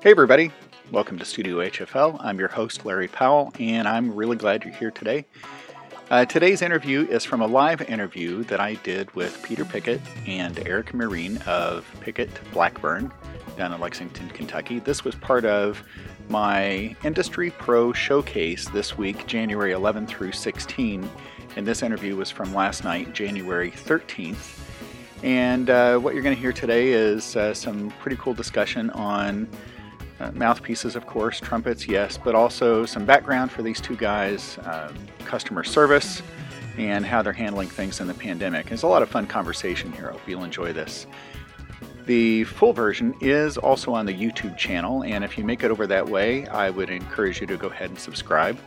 Hey, everybody. Welcome to Studio HFL. I'm your host, Larry Powell, and I'm really glad you're here today. Uh, today's interview is from a live interview that I did with Peter Pickett and Eric Marine of Pickett Blackburn down in Lexington, Kentucky. This was part of my Industry Pro Showcase this week, January 11 through 16, and this interview was from last night, January 13th. And uh, what you're going to hear today is uh, some pretty cool discussion on uh, mouthpieces, of course, trumpets, yes, but also some background for these two guys, uh, customer service, and how they're handling things in the pandemic. It's a lot of fun conversation here. I hope you'll enjoy this. The full version is also on the YouTube channel, and if you make it over that way, I would encourage you to go ahead and subscribe.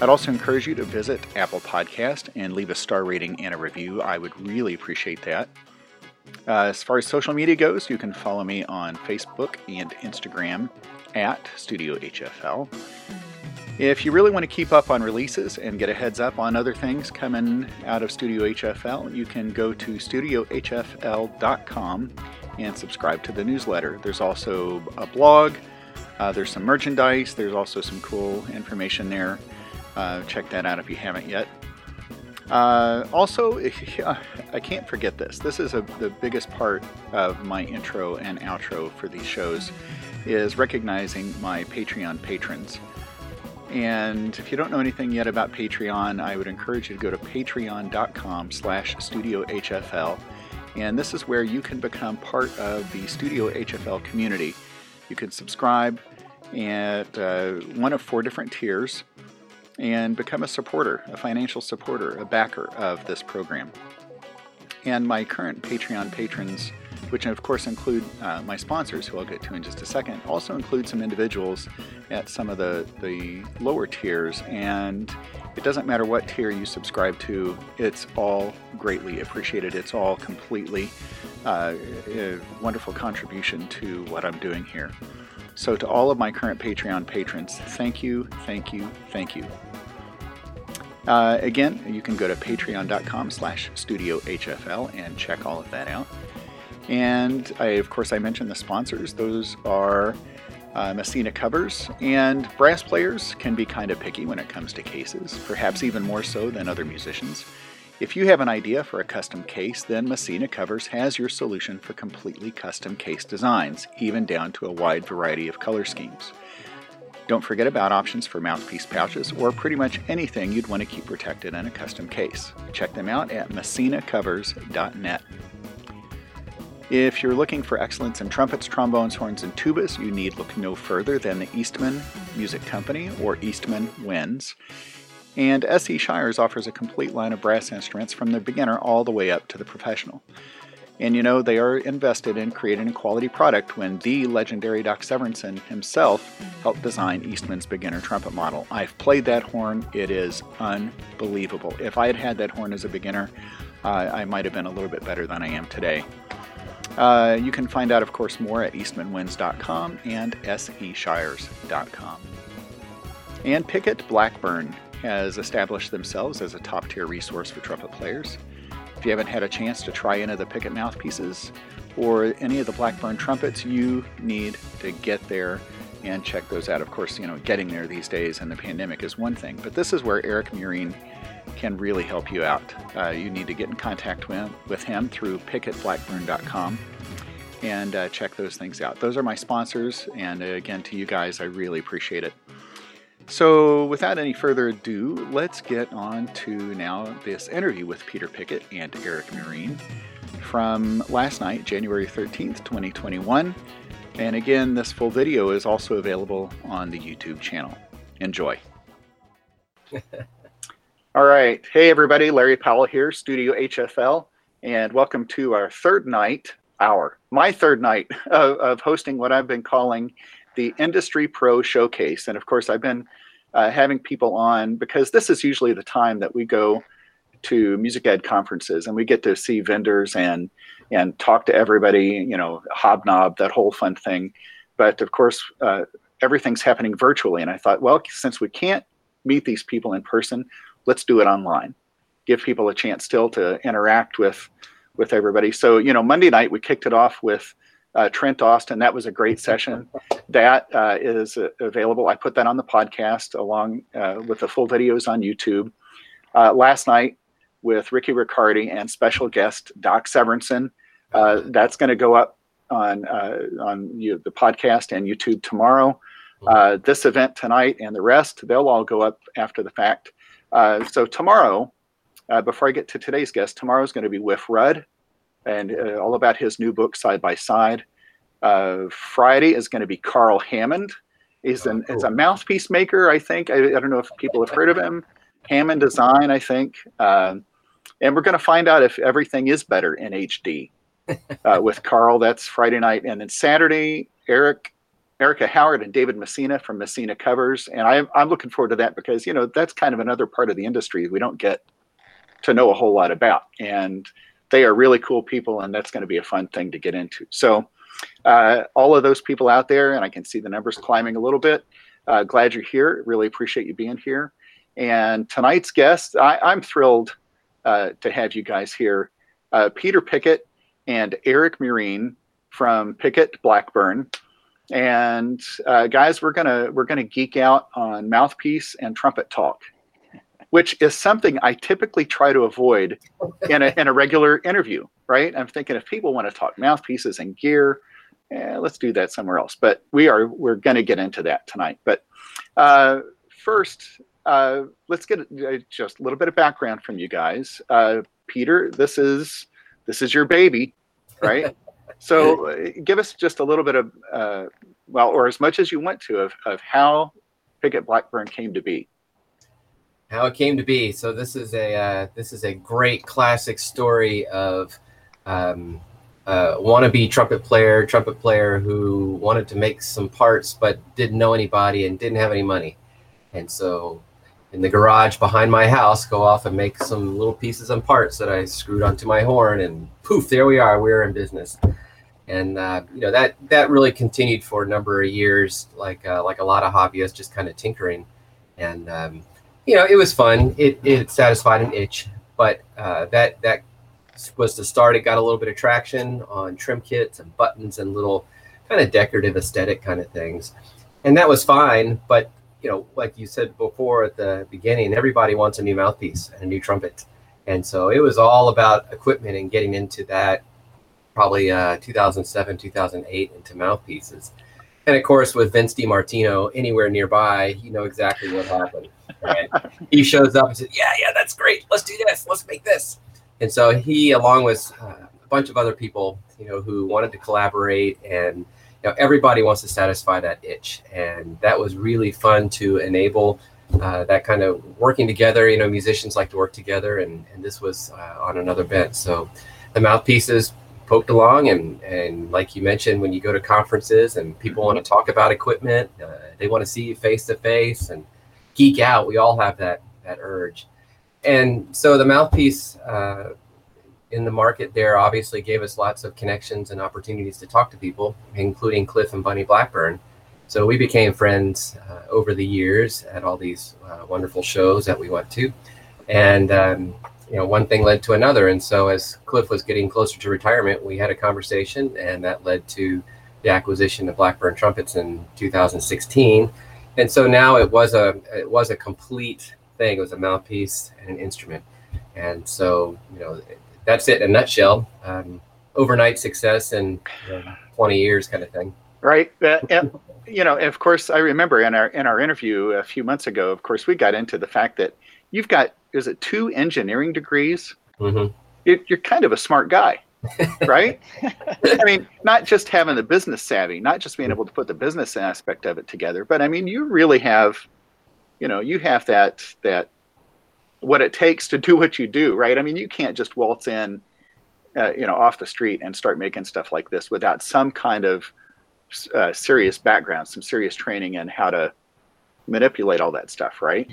I'd also encourage you to visit Apple Podcast and leave a star rating and a review. I would really appreciate that. Uh, as far as social media goes, you can follow me on Facebook and Instagram at Studio HFL. If you really want to keep up on releases and get a heads up on other things coming out of Studio HFL, you can go to studiohfl.com and subscribe to the newsletter. There's also a blog, uh, there's some merchandise, there's also some cool information there. Uh, check that out if you haven't yet. Uh, also, I can't forget this. This is a, the biggest part of my intro and outro for these shows is recognizing my Patreon patrons. And if you don't know anything yet about Patreon, I would encourage you to go to patreon.com slash studiohfl. And this is where you can become part of the Studio HFL community. You can subscribe at uh, one of four different tiers and become a supporter, a financial supporter, a backer of this program. And my current Patreon patrons, which of course include uh, my sponsors, who I'll get to in just a second, also include some individuals at some of the, the lower tiers. And it doesn't matter what tier you subscribe to, it's all greatly appreciated. It's all completely uh, a wonderful contribution to what I'm doing here. So, to all of my current Patreon patrons, thank you, thank you, thank you. Uh, again, you can go to patreon.com slash studiohfl and check all of that out. And I, of course, I mentioned the sponsors. Those are uh, Messina covers, and brass players can be kind of picky when it comes to cases, perhaps even more so than other musicians. If you have an idea for a custom case, then Messina Covers has your solution for completely custom case designs, even down to a wide variety of color schemes. Don't forget about options for mouthpiece pouches or pretty much anything you'd want to keep protected in a custom case. Check them out at messinacovers.net. If you're looking for excellence in trumpets, trombones, horns, and tubas, you need look no further than the Eastman Music Company or Eastman Winds. And SE Shires offers a complete line of brass instruments from the beginner all the way up to the professional. And you know, they are invested in creating a quality product when the legendary Doc Severinsen himself helped design Eastman's beginner trumpet model. I've played that horn, it is unbelievable. If I had had that horn as a beginner, uh, I might have been a little bit better than I am today. Uh, you can find out, of course, more at eastmanwinds.com and seshires.com. And Pickett Blackburn has established themselves as a top tier resource for trumpet players. If you haven't had a chance to try any of the Pickett mouthpieces or any of the Blackburn trumpets, you need to get there and check those out. Of course, you know, getting there these days and the pandemic is one thing, but this is where Eric Murine can really help you out. Uh, you need to get in contact with, with him through pickettblackburn.com and uh, check those things out. Those are my sponsors, and uh, again, to you guys, I really appreciate it. So, without any further ado, let's get on to now this interview with Peter Pickett and Eric Marine from last night, January 13th, 2021. And again, this full video is also available on the YouTube channel. Enjoy. All right. Hey, everybody. Larry Powell here, Studio HFL, and welcome to our third night, our, my third night of, of hosting what I've been calling the Industry Pro Showcase. And of course, I've been uh, having people on because this is usually the time that we go to music ed conferences and we get to see vendors and and talk to everybody you know hobnob that whole fun thing. But of course uh, everything's happening virtually. And i thought well since we can't meet these people in person let's do it online. Give people a chance still to interact with with everybody. So you know monday night we kicked it off with uh, Trent Austin. That was a great session. that uh, is available. I put that on the podcast along uh, with the full videos on YouTube. Uh, last night with Ricky Riccardi and special guest Doc Severinsen. Uh, that's going to go up on uh, on you, the podcast and YouTube tomorrow. Uh, this event tonight and the rest, they'll all go up after the fact. so tomorrow, before I get to today's guest, tomorrow is going to be Wiff Rudd and all about his new book, Side by Side. Uh, Friday is going to be Karl Hammond. He's an oh, cool. a mouthpiece maker, I think. I, I, don't know if people have heard of him. Hammond Design, I think. Uh, and we're going to find out if everything is better in HD uh, with Carl. That's Friday night, and then Saturday, Eric, Erica Howard, and David Messina from Messina Covers. And I'm I'm looking forward to that because you know that's kind of another part of the industry we don't get to know a whole lot about, and they are really cool people, and that's going to be a fun thing to get into. So uh, all of those people out there, and I can see the numbers climbing a little bit. Uh, glad you're here. Really appreciate you being here. And tonight's guest, I, am thrilled uh, to have you guys here. Uh, Peter Pickett and Eric Murine from Pickett Blackburn. And uh, guys, we're gonna we're gonna geek out on mouthpiece and trumpet talk, which is something I typically try to avoid in a in a regular interview. Right? I'm thinking if people want to talk mouthpieces and gear, eh, let's do that somewhere else. But we are we're going to get into that tonight. But uh, first, uh, let's get uh, just a little bit of background from you guys. Uh, Peter, this is this is your baby, right? so uh, give us just a little bit of uh, well, or as much as you want to of of how Pickett Blackburn came to be. How it came to be. So this is a this is a great classic story of um, uh, wannabe trumpet player, trumpet player who wanted to make some parts but didn't know anybody and didn't have any money. And so in the garage behind my house, go off and make some little pieces and parts that I screwed onto my horn and poof, there we are, we're in business. And uh, you know that that really continued for a number of years, like uh, like a lot of hobbyists, just kind of tinkering. And um, you know, it was fun. It it satisfied an itch, but uh, that that was the start. It got a little bit of traction on trim kits and buttons and little kind of decorative aesthetic kind of things. And that was fine. But, you know, like you said before at the beginning, everybody wants a new mouthpiece and a new trumpet. And so it was all about equipment and getting into that probably uh, 2007, 2008 into mouthpieces. And of course, with Vince DiMartino anywhere nearby, you know exactly what happened. Right? he shows up and says, Yeah, yeah, that's great. Let's do this. Let's make this. And so he, along with uh, a bunch of other people, you know, who wanted to collaborate, and you know, everybody wants to satisfy that itch, and that was really fun to enable uh, that kind of working together. You know, musicians like to work together, and and this was uh, on another bent. So the mouthpieces poked along, and and like you mentioned, when you go to conferences and people want to talk about equipment, uh, they want to see you face to face and geek out. We all have that that urge and so the mouthpiece uh, in the market there obviously gave us lots of connections and opportunities to talk to people, including Cliff and Bunny Blackburn. So we became friends uh, over the years at all these uh, wonderful shows that we went to, and um, you know one thing led to another. And so as Cliff was getting closer to retirement, we had a conversation, and that led to the acquisition of Blackburn Trumpets in 2016. And so now it was a it was a complete thing. It was a mouthpiece and an instrument. And so, you know, that's it in a nutshell. Um, overnight success in you know, 20 years kind of thing. Right. Uh, you know, of course, I remember in our in our interview a few months ago. Of course, we got into the fact that you've got is it two engineering degrees? Mm-hmm. You're, you're kind of a smart guy, right? I mean, not just having the business savvy, not just being able to put the business aspect of it together, but I mean, you really have you know you have that that what it takes to do what you do right i mean you can't just waltz in uh, you know off the street and start making stuff like this without some kind of uh, serious background some serious training in how to manipulate all that stuff right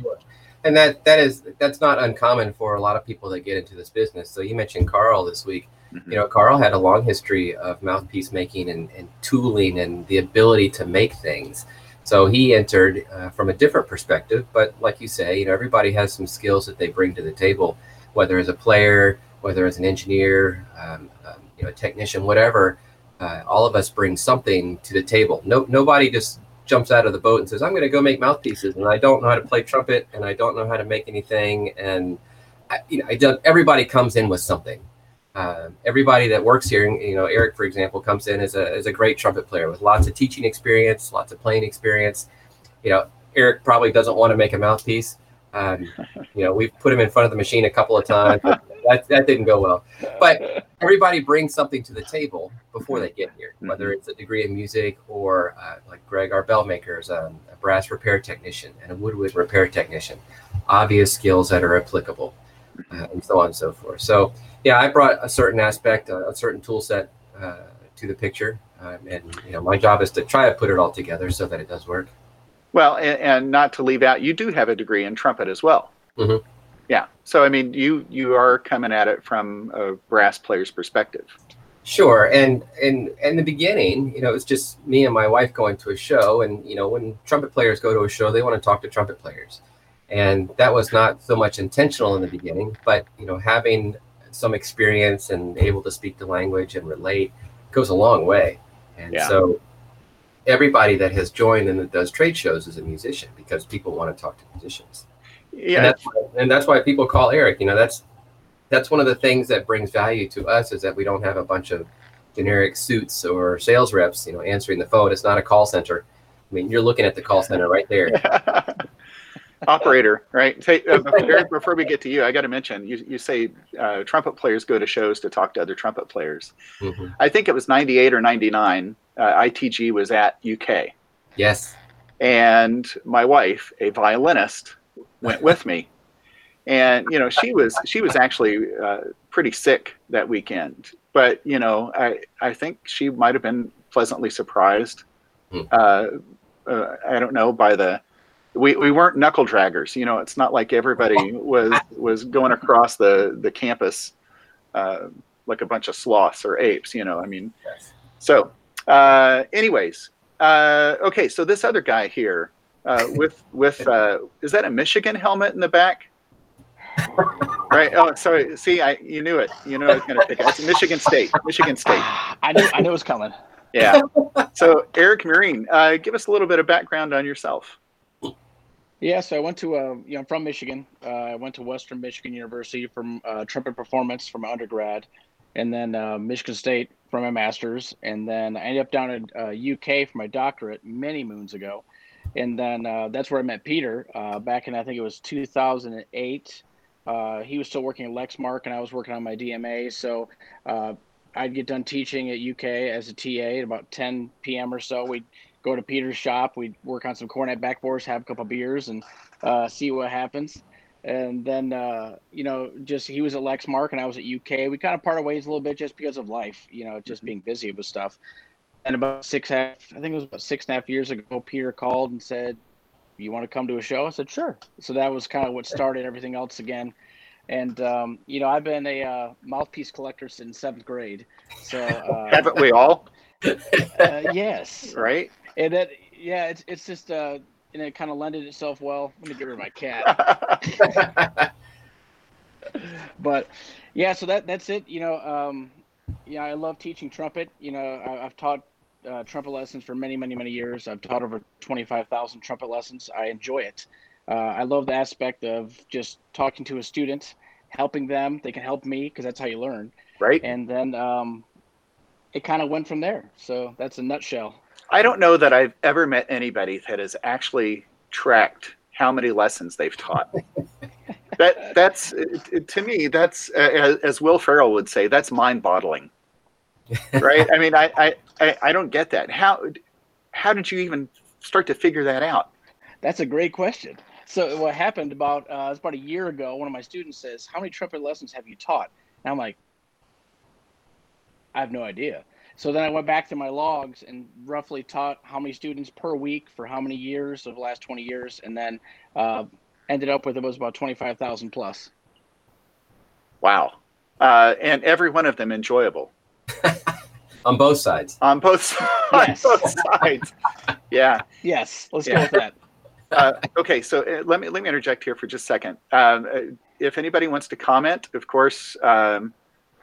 and that that is that's not uncommon for a lot of people that get into this business so you mentioned karl this week mm-hmm. you know karl had a long history of mouthpiece making and, and tooling and the ability to make things so he entered uh, from a different perspective, but like you say, you know, everybody has some skills that they bring to the table, whether as a player, whether as an engineer, um, um, you know, a technician, whatever. uh, all of us bring something to the table. No, nobody just jumps out of the boat and says, "I'm going to go make mouthpieces," and I don't know how to play trumpet, and I don't know how to make anything, and I, you know, I don't, everybody comes in with something. Uh, everybody that works here, you know, Eric, for example, comes in as a, as a great trumpet player with lots of teaching experience, lots of playing experience. You know, Eric probably doesn't want to make a mouthpiece. Um, you know, we've put him in front of the machine a couple of times. that, that didn't go well. But everybody brings something to the table before they get here, mm-hmm. whether it's a degree in music or uh, like Greg, our bell maker, is um, a brass repair technician and a woodwind repair technician. Obvious skills that are applicable, uh, and so on and so forth. So, yeah, I brought a certain aspect, a, a certain tool set uh, to the picture, um, and you know, my job is to try to put it all together so that it does work. Well, and, and not to leave out, you do have a degree in trumpet as well. Mm-hmm. Yeah. So I mean, you you are coming at it from a brass player's perspective. Sure. And in in the beginning, you know, it's just me and my wife going to a show, and you know, when trumpet players go to a show, they want to talk to trumpet players, and that was not so much intentional in the beginning, but you know, having some experience and able to speak the language and relate goes a long way. And yeah. so everybody that has joined and that does trade shows is a musician because people want to talk to musicians. Yeah, and that's, why, and that's why people call Eric. You know, that's that's one of the things that brings value to us is that we don't have a bunch of generic suits or sales reps, you know, answering the phone. It's not a call center. I mean, you're looking at the call center right there. Operator, right? Hey, uh, before, before, we get to you, I got to mention you, you say uh, trumpet players go to shows to talk to other trumpet players. Mm-hmm. I think it was 98 or 99. Uh, ITG was at UK. Yes. And my wife, a violinist, went with me. And you know she was she was actually uh, pretty sick that weekend. But you know i i think she might have been pleasantly surprised. Hmm. uh, uh, i don't know by the we, we weren't knuckle draggers. You know it's not like everybody was was going across the the campus uh, like a bunch of sloths or apes you know i mean. Yes. so uh, anyways uh, okay so this other guy here uh, with with uh, is that a Michigan helmet in the back? right. Oh, sorry. See, I you knew it. You know I was going to pick it. It's Michigan State. Michigan State. I knew. I knew it was coming. Yeah. So Eric Marine, uh, give us a little bit of background on yourself. Yeah, so I went to, uh, you know, I'm from Michigan. Uh, I went to Western Michigan University from uh, trumpet performance from undergrad, and then uh, Michigan State for my master's, and then I ended up down in uh, UK for my doctorate many moons ago and then uh, that's where I met Peter uh, back in I think it was 2008. Uh, he was still working at Lexmark, and I was working on my DMA. So uh, I'd get done teaching at UK as a TA at about 10 p.m. or so. We'd go to Peter's shop. We'd work on some cornet backbores, have a couple beers, and uh, see what happens. And then, uh, you know, just he was at Lexmark and I was at UK. We kind of parted ways a little bit just because of life, you know, just being busy with stuff and about six half, I think it was about six and a half years ago, Peter called and said, "You want to come to a show?" I said, "Sure." So that was kind of what started everything else again. And um, you know, I've been a uh, mouthpiece collector since seventh grade. So uh, haven't we all? uh, yes. Right. And that, yeah, it's it's just uh, and it kind of lended itself well. Let me get rid of my cat. but yeah, so that that's it. You know, um, yeah, I love teaching trumpet. You know, I, have taught uh, trumpet lessons for many, many, many years. I've taught over 25,000 trumpet lessons. I enjoy it. Uh, I love the aspect of just talking to a student, helping them. They can help me because that's how you learn. Right. And then um, it kind of went from there. So that's a nutshell. I don't know that I've ever met anybody that has actually tracked how many lessons they've taught. that that's to me that's uh, as Will Ferrell would say that's mind-boggling right? I mean, I, I, I don't get that. How, how did you even start to figure that out? That's a great question. So what happened about uh, about a year ago? One of my students says, "How many trumpet lessons have you taught?" And I'm like, "I have no idea." So then I went back to my logs and roughly taught how many students per week for how many years of the last 20 years, and then uh, ended up with it was about 25,000 plus. Wow, uh, and every one of them enjoyable. on both sides. On both, yes. on both sides. Yeah. Yes. Let's yeah. go with that. Uh, okay, so uh, let me let me interject here for just a second. Um, uh, if anybody wants to comment, of course, um,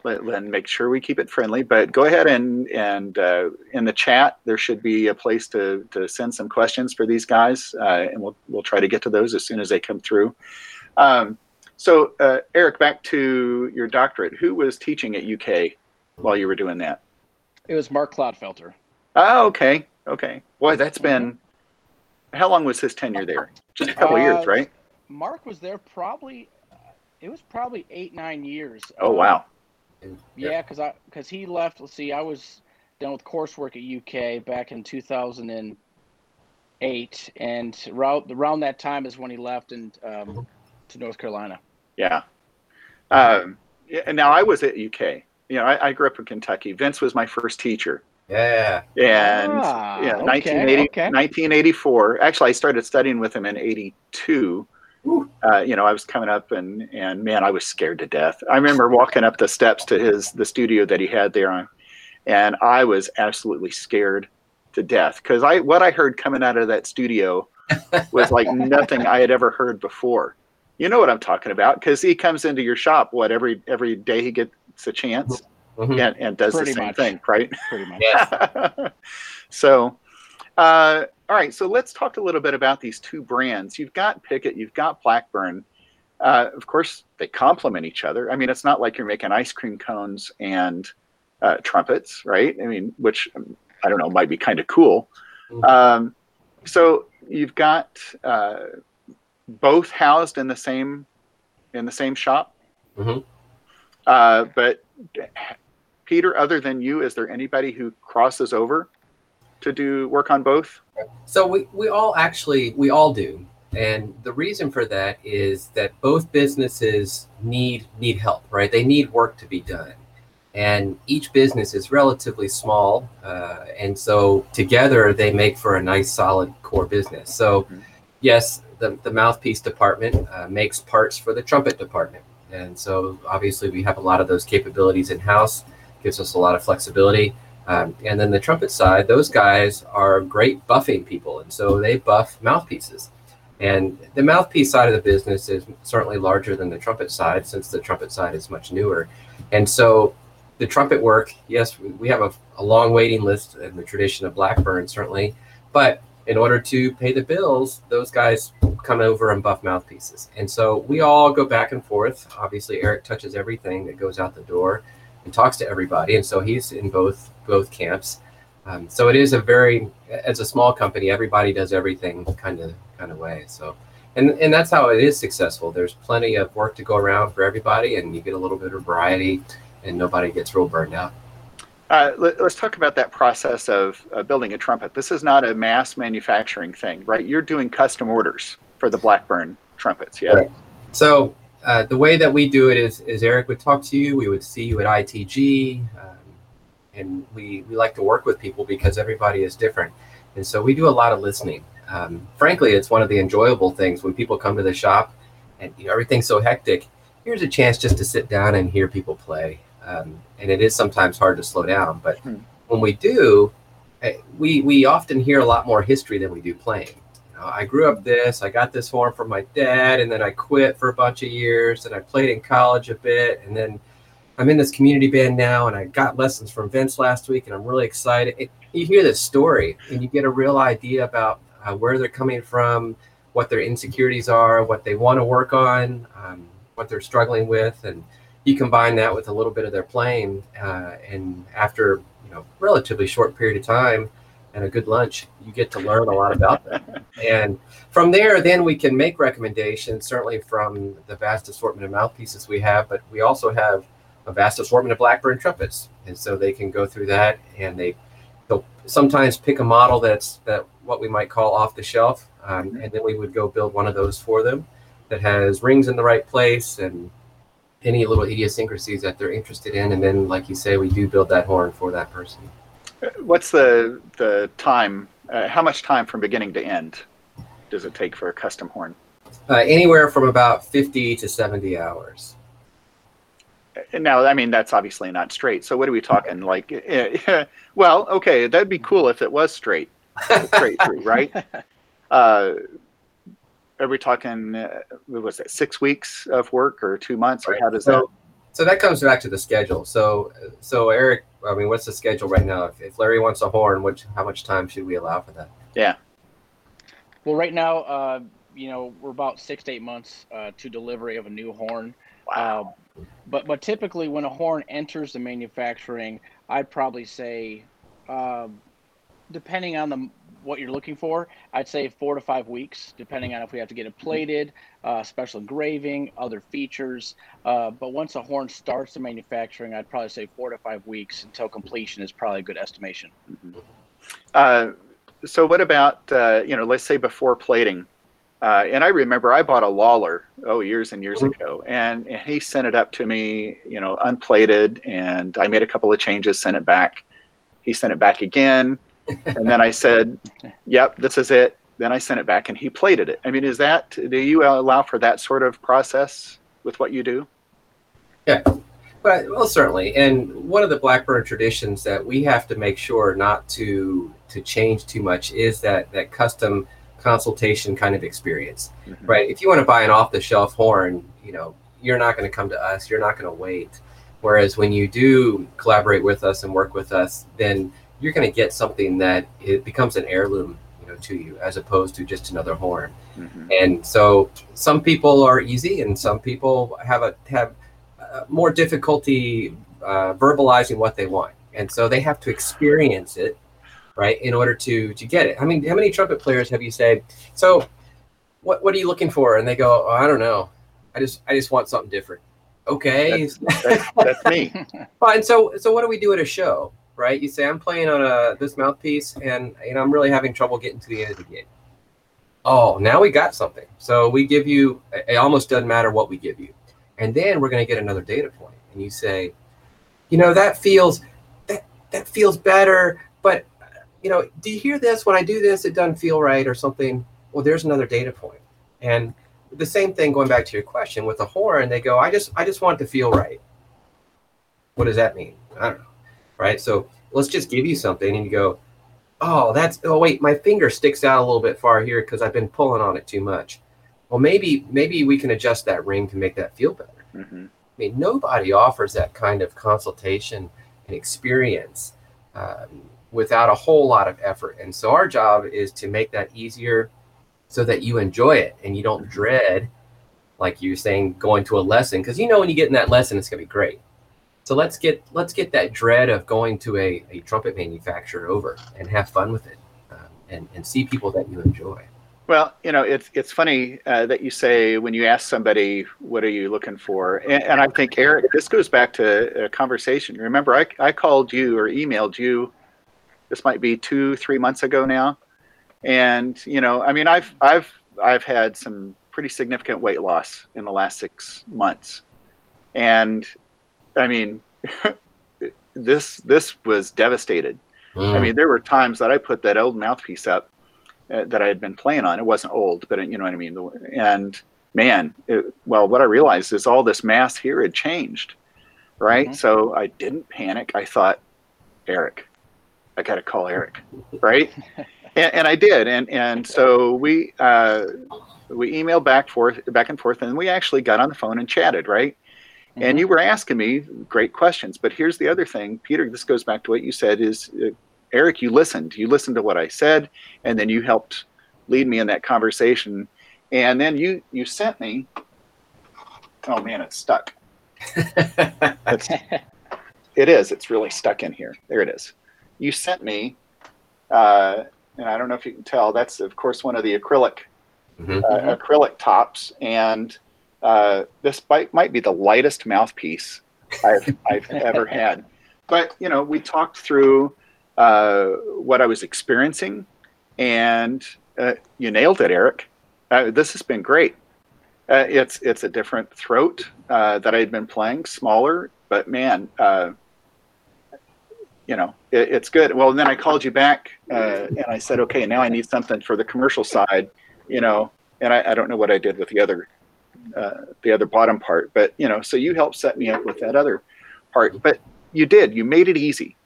let, let make sure we keep it friendly. But go ahead and and uh, in the chat there should be a place to to send some questions for these guys, uh, and we'll we'll try to get to those as soon as they come through. Um, so uh, Eric, back to your doctorate. Who was teaching at UK while you were doing that? It was Mark Clodfelter. Oh, okay, okay. Boy, that's been. How long was his tenure there? Just a couple Uh, years, right? Mark was there probably. It was probably eight nine years. Oh Um, wow. Yeah, because I because he left. Let's see, I was done with coursework at UK back in 2008, and around around that time is when he left and um, to North Carolina. Yeah. Um, yeah, and now I was at UK. You know, I, I grew up in Kentucky. Vince was my first teacher. Yeah. And Ah, yeah, okay, 1980, okay. 1984. Actually, I started studying with him in 82. Uh, you know, I was coming up and, and man, I was scared to death. I remember walking up the steps to his, the studio that he had there on, and I was absolutely scared to death because I, what I heard coming out of that studio was like nothing I had ever heard before. You know what I'm talking about? Because he comes into your shop, what every every day he gets a chance Mhm. and, and does Pretty the same much. thing, right? Pretty much. Yes. so, uh, all right. So let's talk a little bit about these two brands. You've got Pickett, you've got Blackburn. Uh, of course, they complement each other. I mean, it's not like you're making ice cream cones and uh, trumpets, right? I mean, which um, I don't know might be kind of cool. Mhm. Um, so you've got uh, both housed in the same in the same shop. Mhm. Uh, but Peter, other than you, is there anybody who crosses over to do work on both? So we, we all actually we all do. And the reason for that is that both businesses need need help, right? They need work to be done. And each business is relatively small. Uh, and so together they make for a nice solid core business. So Mhm. yes, the, the mouthpiece department uh, makes parts for the trumpet department. And so obviously we have a lot of those capabilities in house, gives us a lot of flexibility. Um, and then the trumpet side, those guys are great buffing people, and so they buff mouthpieces. And the mouthpiece side of the business is certainly larger than the trumpet side, since the trumpet side is much newer. And so the trumpet work, yes, we- have a, a long waiting list in the tradition of Blackburn, certainly. But in order to pay the bills, those guys come over and buff mouthpieces. And so we all go back and forth. Obviously, Eric touches everything that goes out the door and talks to everybody. And so he's in both both camps. Um, so it is a very, as a small company, everybody does everything kind of kind of way. So, and and that's how it is successful. There's plenty of work to go around for everybody, and you get a little bit of variety, and nobody gets real burned out. Uh, let, us talk about that process of uh, building a trumpet. This is not a mass manufacturing thing, right? You're doing custom orders for the Blackburn trumpets, yeah? Right. So uh, the way that we do it is, is Eric would talk to you. We would see you at ITG, um, and we we like to work with people because everybody is different, and so we do a lot of listening. Um, frankly, it's one of the enjoyable things when people come to the shop, and you know everything's so hectic. Here's a chance just to sit down and hear people play, um, and it is sometimes hard to slow down. But Hmm. when we do, eh, we we often hear a lot more history than we do playing. You know, I grew up this. I got this horn from my dad, and then I quit for a bunch of years, and I played in college a bit, and then I'm in this community band now, and I got lessons from Vince last week, and I'm really excited. It, you hear this story, and you get a real idea about uh, where they're coming from, what their insecurities are, what they want to work on, um, what they're struggling with, and you combine that with a little bit of their playing, uh, and after you know relatively short period of time and a good lunch, you get to learn a lot about them. and from there, then we can make recommendations, certainly from the vast assortment of mouthpieces we have, but we also have a vast assortment of Blackburn trumpets. And so they can go through that and they, they'll sometimes pick a model that's that what we might call off the shelf. Um, and then we would go build one of those for them that has rings in the right place and any little idiosyncrasies that they're interested in. And then, like you say, we do build that horn for that person. What's the the time? Uh, how much time from beginning to end does it take for a custom horn? Uh, anywhere from about 50 to 70 hours. Now, I mean, that's obviously not straight. So, what are we talking? Like, eh, well, okay, that'd be cool if it was straight, straight through, right? Are we talking? Uh, what was that? Six weeks of work or two months, or how does that? So So that comes back to the schedule. So, so Eric, I mean, what's the schedule right now? If, if Larry wants a horn, which how much time should we allow for that? Yeah. Well, right now, uh, you know, we're about six to eight months uh, to delivery of a new horn. Wow. Uh, but but typically, when a horn enters the manufacturing, I'd probably say, uh, depending on the what you're looking for, I'd say four to five weeks, depending on if we have to get it plated, uh, special engraving, other features. Uh, but once a horn starts the manufacturing, I'd probably say four to five weeks until completion is probably a good estimation. Mm-hmm. Uh, so what about uh, you know, let's say before plating? Uh, and I remember I bought a Lawler oh years and years ago, and, and, he sent it up to me, you know, unplated, and I made a couple of changes, sent it back. He sent it back again, and then I said, "Yep, this is it." Then I sent it back, and he plated it. I mean, is that do you allow for that sort of process with what you do? Yeah, but well, certainly. And one of the Blackburn traditions that we have to make sure not to to change too much is that that custom consultation kind of experience, mm-hmm. right? If you want to buy an off the shelf horn, you know, you're not going to come to us, you're not going to wait. Whereas when you do collaborate with us and work with us, then you're going to get something that it becomes an heirloom, you know, to you as opposed to just another horn. Mm-hmm. And so some people are easy and some people have a have uh, more difficulty uh, verbalizing what they want. And so they have to experience it right? In order to to get it. I mean, how many trumpet players have you said, so what what are you looking for? And they go, oh, I don't know. I just I just want something different. Okay. That's, that's, that's me. Fine. So so what do we do at a show? Right? You say I'm playing on a this mouthpiece and know I'm really having trouble getting to the end of the game. Oh, now we got something. So we give you it almost doesn't matter what we give you. And then we're going to get another data point and you say, you know, that feels that that feels better, but you know, do you hear this? When I do this, it doesn't feel right or something. Well, there's another data point. And the same thing going back to your question with the horn, they go, I just I just want it to feel right. What does that mean? I don't know. Right. So let's just give you something and you go, oh, that's oh wait, my finger sticks out a little bit far here because I've been pulling on it too much. Well, maybe maybe we can adjust that ring to make that feel better. Mm-hmm. I mean, nobody offers that kind of consultation and experience um, without a whole lot of effort. And so our job is to make that easier so that you enjoy it and you don't dread, like you're saying, going to a lesson because you know when you get in that lesson, it's gonna be great. So let's get let's get that dread of going to a, a trumpet manufacturer over and have fun with it um, and, and see people that you enjoy. Well, you know, it's it's funny uh, that you say when you ask somebody, "What are you looking for?" And, and I think Eric, this goes back to a conversation. Remember, I I called you or emailed you this might be two, three months ago now. And, you know, I mean, I've, I've, I've had some pretty significant weight loss in the last six months. And I mean, this, this was devastated. Mm. I mean, there were times that I put that old mouthpiece up uh, that I had been playing on. It wasn't old, but it, you know what I mean? And man, it, well, what I realized is all this mass here had changed. Right. Mm-hmm. So I didn't panic. I thought, Eric, I got to call Eric, right? and, and, I did, and and so we uh, we emailed back forth back and forth, and we actually got on the phone and chatted, right? Mm-hmm. And you were asking me great questions, but here's the other thing, Peter. This goes back to what you said: is uh, Eric, you listened, you listened to what I said, and then you helped lead me in that conversation, and then you you sent me. Oh man, it's stuck. it's, it is. It's really stuck in here. There it is you sent me, uh, and I don't know if you can tell, that's of course one of the acrylic mm-hmm. uh, acrylic tops, and uh, this might, might be the lightest mouthpiece I've, I've ever had. But you know, we talked through uh, what I was experiencing, and uh, you nailed it, Eric. Uh, this has been great. it's it's a different throat that I had been playing, smaller, but man, you know, it, it's good. Well, then I called you back uh, and I said, okay, now I need something for the commercial side, you know, and I, I don't know what I did with the other, uh, the other bottom part, but you know, so you helped set me up with that other part, but you did, you made it easy.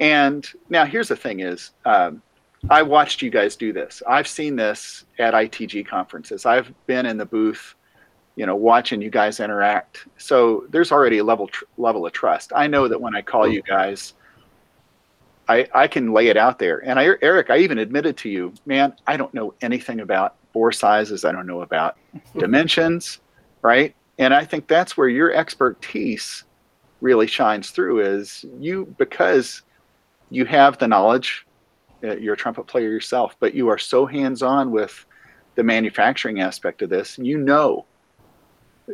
And now here's the thing is, um, I watched you guys do this. I've seen this at ITG conferences. I've been in the booth you know, watching you guys interact. So there's already a level tr- level of trust. I know that when I call you guys, I I can lay it out there. And I, Eric, I even admitted to you, man, I don't know anything about bore sizes. I don't know about dimensions, right? And I think that's where your expertise really shines through is you because you have the knowledge uh, you're a trumpet player yourself but you are so hands-on with the manufacturing aspect of this you know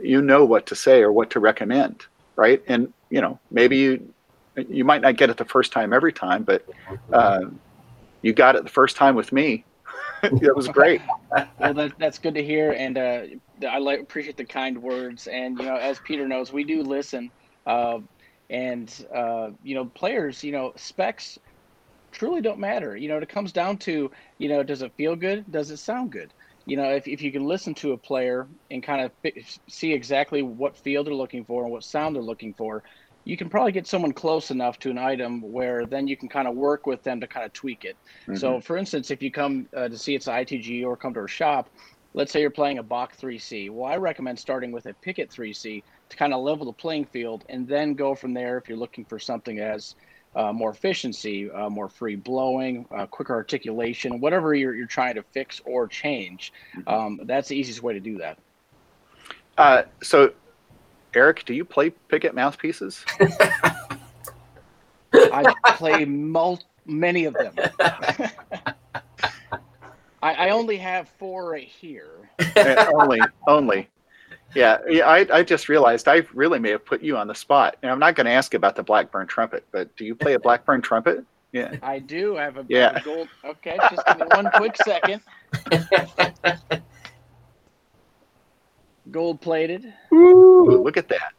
you know what to say or what to recommend right and you know maybe you you might not get it the first time every time but uh, you got it the first time with me that was great well that, that's good to hear and uh, i like, appreciate the kind words and you know as peter knows we do listen uh, and uh, you know, players, you know, specs truly don't matter. You know, it comes down to, you know, does it feel good? Does it sound good? You know, if, if you can listen to a player and kind of see exactly what feel they're looking for and what sound they're looking for, you can probably get someone close enough to an item where then you can kind of work with them to kind of tweak it. Mm-hmm. So, for instance, if you come uh, to see it's ITG or come to a shop, let's say you're playing a Bach 3C. Well, I recommend starting with a Pickett 3C to kind of level the playing field and then go from there if you're looking for something as uh, more efficiency, uh, more free blowing, uh, quicker articulation, whatever you're, you're trying to fix or change. Mm-hmm. Um, that's the easiest way to do that. Uh, so, Eric, do you play Pickett mouthpieces? I play mul- many of them. I, I only have four right here. Uh, only, only. Yeah, yeah. I, I just realized I really may have put you on the spot. And I'm not going to ask about the Blackburn trumpet, but do you play a Blackburn trumpet? Yeah, I do. I have a, yeah. A gold. Okay, just give me one quick second. Gold plated. Ooh, look at that.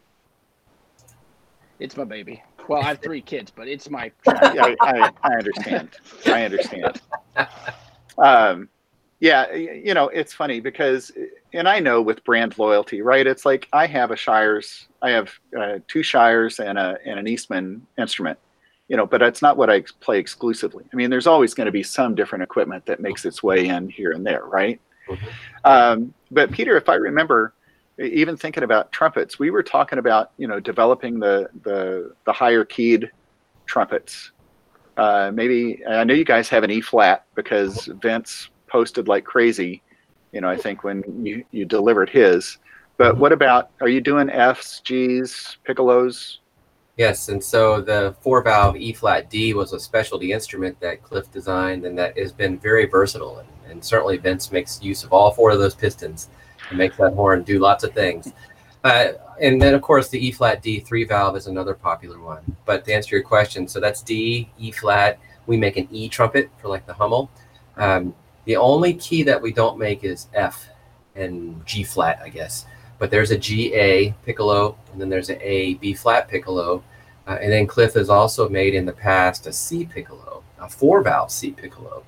It's my baby. Well, I have three kids, but it's my. yeah, I, I understand. I understand. Um, yeah, you know, it's funny because, and I know with brand loyalty, right? It's like I have a Shires, I have uh, two Shires and a and an Eastman instrument, you know, but that's not what I play exclusively. I mean, there's always going to be some different equipment that makes its way in here and there, right? Mm-hmm. Um, but Peter, if I remember, even thinking about trumpets, we were talking about you know developing the the the higher keyed trumpets. Uh, maybe I know you guys have an E flat because Vince posted like crazy. You know, I think when you you delivered his. But what about are you doing Fs, Gs, piccolos? Yes, and so the four valve E flat D was a specialty instrument that Cliff designed and that has been very versatile. And, and certainly Vince makes use of all four of those pistons and makes that horn do lots of things. Uh, and then, of course, the E flat D three valve is another popular one. But to answer your question, so that's D, E flat. We make an E trumpet for like the Hummel. Um, the only key that we don't make is F and G flat, I guess. But there's a G A piccolo, and then there's an A B flat piccolo, uh, and then Cliff has also made in the past a C piccolo, a four valve C piccolo,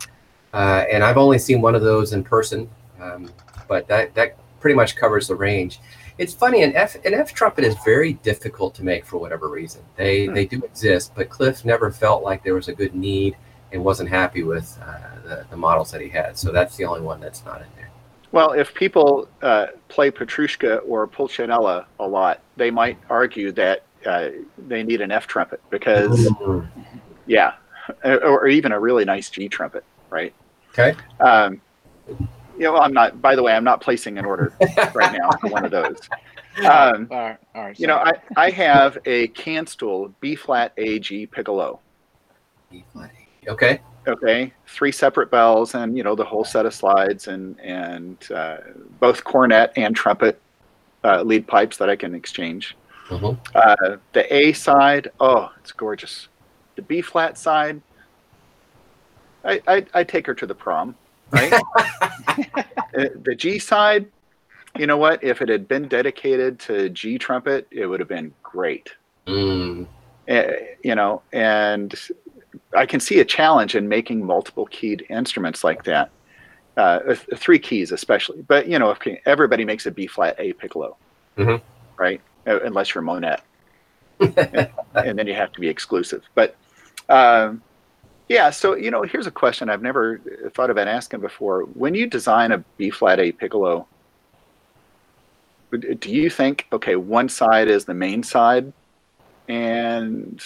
uh, and I've only seen one of those in person, um, but that that pretty much covers the range. It's funny, an F an F trumpet is very difficult to make for whatever reason. They hmm. they do exist, but Cliff never felt like there was a good need and wasn't happy with uh, the, the models that he had. So that's the only one that's not in there. Well, if people uh, play Petrushka or Pulcinella a lot, they might argue that uh, they need an F trumpet because, mm-hmm. yeah, or, or, even a really nice G trumpet, right? Okay. Um, you know, I'm not. By the way, I'm not placing an order right now for one of those. Um, all right, all right, you know, I, I have a Kanstul B flat A G piccolo. B flat A Okay. Okay. Three separate bells and, you know, the whole set of slides and, and uh, both cornet and trumpet uh, lead pipes that I can exchange. Mm-hmm. Uh, the A side, oh, it's gorgeous. The B flat side, I, I, I take her to the prom, right? Uh, the G side, you know what? If it had been dedicated to G trumpet, it would have been great. Mm. Uh, you know, and I can see a challenge in making multiple keyed instruments like that. Uh, three keys especially, but you know, if everybody makes a B flat A piccolo, mm-hmm. right? Uh, unless you're Monette, and, and, then you have to be exclusive. But um, yeah, so you know, here's a question I've never thought about asking before. When you design a B flat A piccolo, do you think okay, one side is the main side, and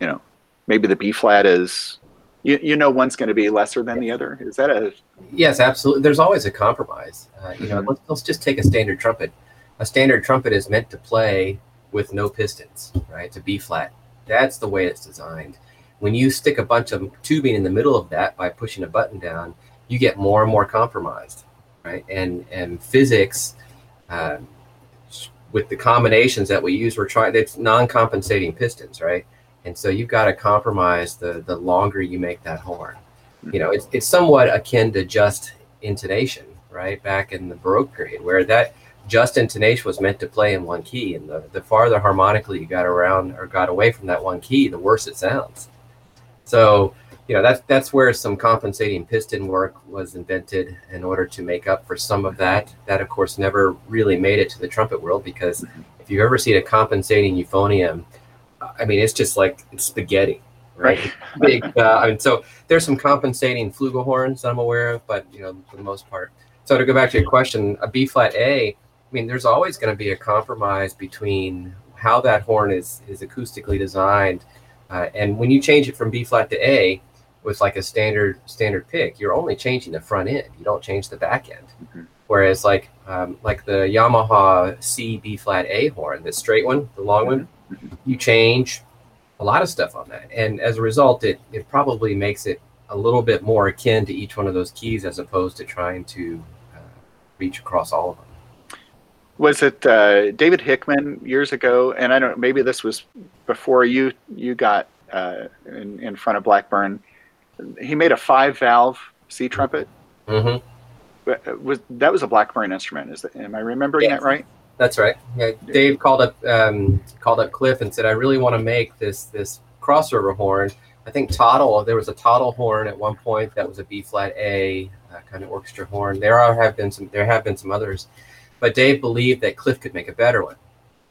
you know maybe the B flat is you, you know one's going to be lesser than the other. Is that a yes, absolutely. There's always a compromise. Uh, you know, Mhm. let's, let's just take a standard trumpet. A standard trumpet is meant to play with no pistons, right? It's a B flat. That's the way it's designed. When you stick a bunch of tubing in the middle of that by pushing a button down, you get more and more compromised, right? And and physics, um, with the combinations that we use, we're trying. It's non-compensating pistons, right? And so you've got to compromise the the longer you make that horn. You know, it's it's somewhat akin to just intonation, right? Back in the Baroque period, where that just intonation was meant to play in one key, and the, the farther harmonically you got around or got away from that one key, the worse it sounds. So, you know, that's that's where some compensating piston work was invented in order to make up for some of that. That, of course, never really made it to the trumpet world because if you've ever seen a compensating euphonium, I mean, it's just like it's spaghetti, right? Big. Uh, I mean, so there's some compensating flugelhorns that I'm aware of, but you know, for the most part. So to go back to your question, a B flat A, I mean, there's always going to be a compromise between how that horn is is acoustically designed, uh, and when you change it from B flat to A with like a standard standard pick, you're only changing the front end. You don't change the back end. Mhm. Whereas like um, like the Yamaha C B flat A horn, the straight one, the long one, you change a lot of stuff on that, and as a result, it it probably makes it a little bit more akin to each one of those keys as opposed to trying to uh, reach across all of them. Was it uh, David Hickman years ago? And I don't maybe this was before you you got uh, in, in front of Blackburn. He made a five valve C trumpet. Mm-hmm. But, uh, Was that was a Blackburn instrument? Is that, am I remembering Yes. that right? That's right. Yeah, Dave called up um, called up Cliff and said, "I really want to make this this crossover horn." I think Tottle. There was a Tottle horn at one point that was a B flat A uh, kind of orchestra horn. There are have been some. There have been some others, but Dave believed that Cliff could make a better one,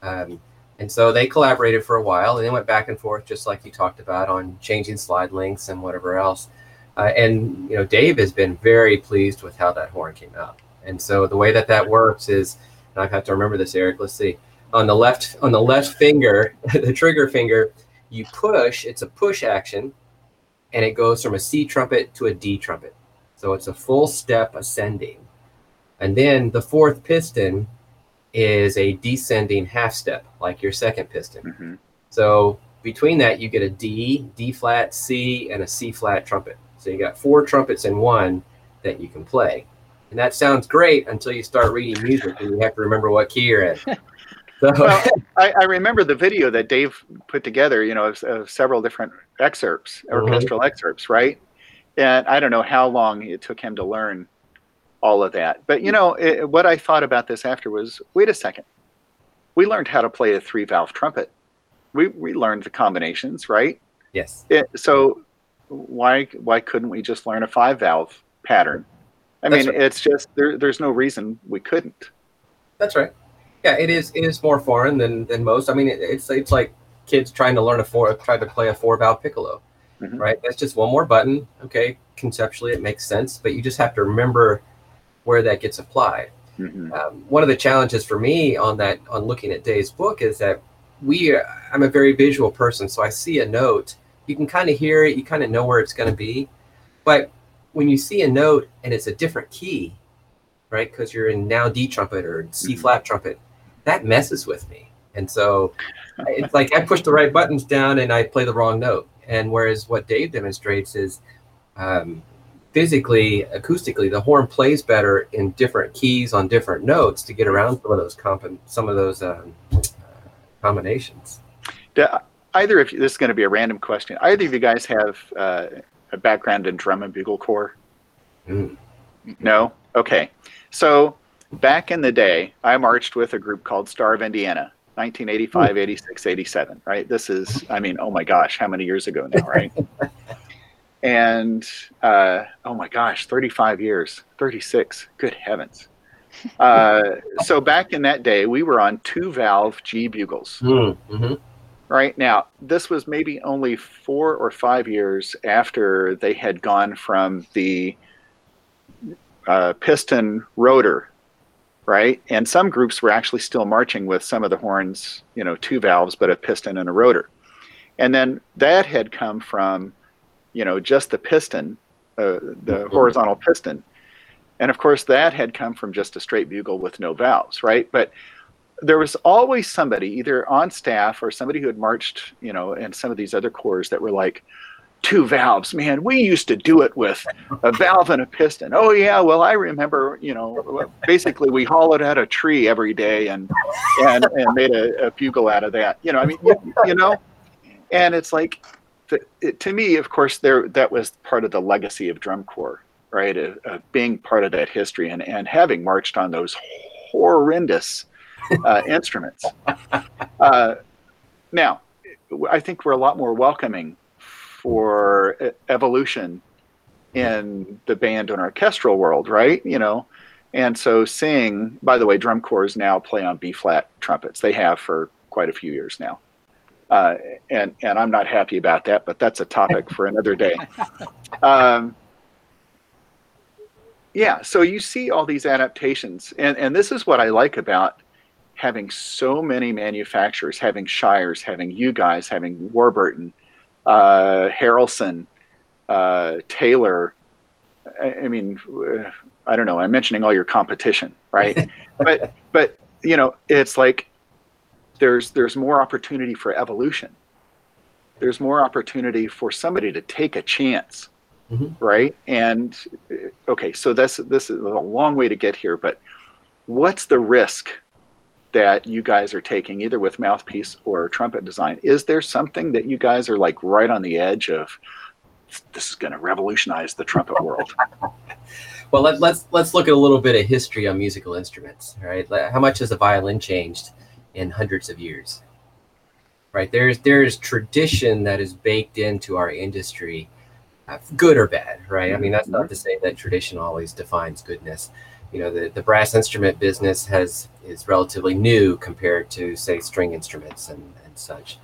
um, and so they collaborated for a while and they went back and forth, just like you talked about on changing slide lengths and whatever else. Uh, and you know, Dave has been very pleased with how that horn came out. And so the way that that works is and I have to remember this, Eric. Let's see. On the left, on the left finger, the trigger finger, you push. It's a push action, and it goes from a C trumpet to a D trumpet. So it's a full step ascending, and then the fourth piston is a descending half step, like your second piston. hmm So between that, you get a D, D flat, C, and a C flat trumpet. So you got four trumpets in one that you can play. And that sounds great until you start reading music and you have to remember what key you're in. So, Well, I, I remember the video that Dave put together. You know, of, of several different excerpts, Mhm. orchestral excerpts, right? And I don't know how long it took him to learn all of that. But you know, it, what I thought about this after was, wait a second. We learned how to play a three valve trumpet. We we learned the combinations, right? yes. It, so why why couldn't we just learn a five valve pattern? I That's mean, right. it's just there, there's no reason we couldn't. That's right. Yeah, it is. It is more foreign than than most. I mean, it, it's it's like kids trying to learn a four, try to play a four valve piccolo, Mhm. right? That's just one more button. Okay, conceptually it makes sense, but you just have to remember where that gets applied. Mhm. um, one of the challenges for me on that on looking at Dave's book is that we I'm a very visual person, so I see a note, you can kind of hear it, you kind of know where it's going to be, but when you see a note and it's a different key, right? Because you're in now D trumpet or C Mhm. flat trumpet, that messes with me, and so it's like I push the right buttons down and I play the wrong note. And whereas what Dave demonstrates is um, physically, acoustically, the horn plays better in different keys on different notes to get around some of those comp- some of those um, uh, combinations. Either of you, this is going to be a random question. Either of you guys have uh, a background in drum and bugle corps? Mm. No? Okay. So back in the day, I marched with a group called Star of Indiana, 1985, 86, 87, right? This is, I mean, oh my gosh, how many years ago now, right? and uh, oh my gosh, 35 years, 36, good heavens. Uh, so back in that day, we were on two valve G bugles. Mm. hmm Right now, this was maybe only four or five years after they had gone from the uh, piston rotor, right? And some groups were actually still marching with some of the horns, you know, two valves, but a piston and a rotor. And then that had come from, you know, just the piston, uh, the mm-hmm. horizontal piston. And of course, that had come from just a straight bugle with no valves, right? But there was always somebody, either on staff or somebody who had marched, you know, in some of these other corps that were like, two valves. Man, we used to do it with a valve and a piston. Oh yeah, well I remember, you know, basically we hollowed out a tree every day and and, and made a, a bugle out of that. You know, I mean, you, you know, and it's like, the, it, to me, of course, there that was part of the legacy of drum corps, right? Of, of being part of that history and and having marched on those horrendous uh, instruments. Uh, now, I think we're a lot more welcoming for evolution in the band and orchestral world, right? You know, and so seeing, by the way, drum corps now play on B flat trumpets. They have for quite a few years now, uh, and and I'm not happy about that, but that's a topic for another day. Um, yeah, so you see all these adaptations, and and this is what I like about having so many manufacturers, having Shires, having you guys, having Warburton uh, Harrelson, uh, Taylor. I, I, mean, I don't know. I'm mentioning all your competition, right? but but you know, it's like there's there's more opportunity for evolution. There's more opportunity for somebody to take a chance, mm-hmm. right? And okay, so this this is a long way to get here, but what's the risk that you guys are taking either with mouthpiece or trumpet design is there something that you guys are like right on the edge of this is going to revolutionize the trumpet world well let, us let's, let's look at a little bit of history on musical instruments right how much has the violin changed in hundreds of years. Right? There's there's tradition that is baked into our industry uh, good or bad right? I mean that's not mm-hmm. to say that tradition always defines goodness. You know the, the brass instrument business has is relatively new compared to say string instruments and, and such.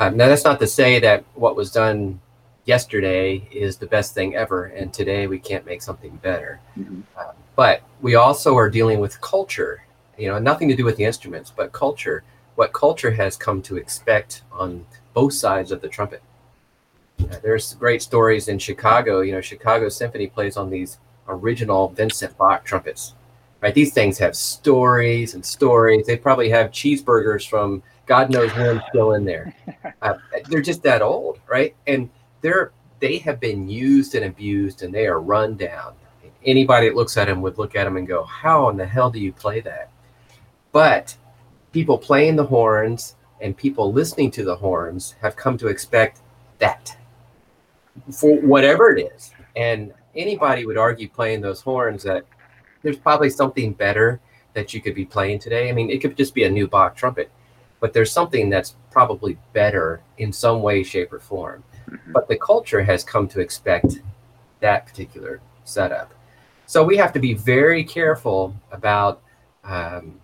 Um, now that's not to say that what was done yesterday is the best thing ever and today we can't make something better. Mm-hmm. uh, but we also are dealing with culture you know nothing to do with the instruments but culture what culture has come to expect on both sides of the trumpet uh, there's great stories in chicago you know chicago symphony plays on these original Vincent Bach trumpets. Right? These things have stories and stories. They probably have cheeseburgers from God knows when still in there. Uh, they're just that old, right? And they're they have been used and abused, and they are run down. Anybody that looks at them would look at them and go, "How in the hell do you play that?" But people playing the horns and people listening to the horns have come to expect that for whatever it is. And anybody would argue playing those horns that there's probably something better that you could be playing today. I mean, it could just be a new Bach trumpet, but there's something that's probably better in some way, shape, or form. Mm-hmm. But the culture has come to expect that particular setup. So we have to be very careful about um,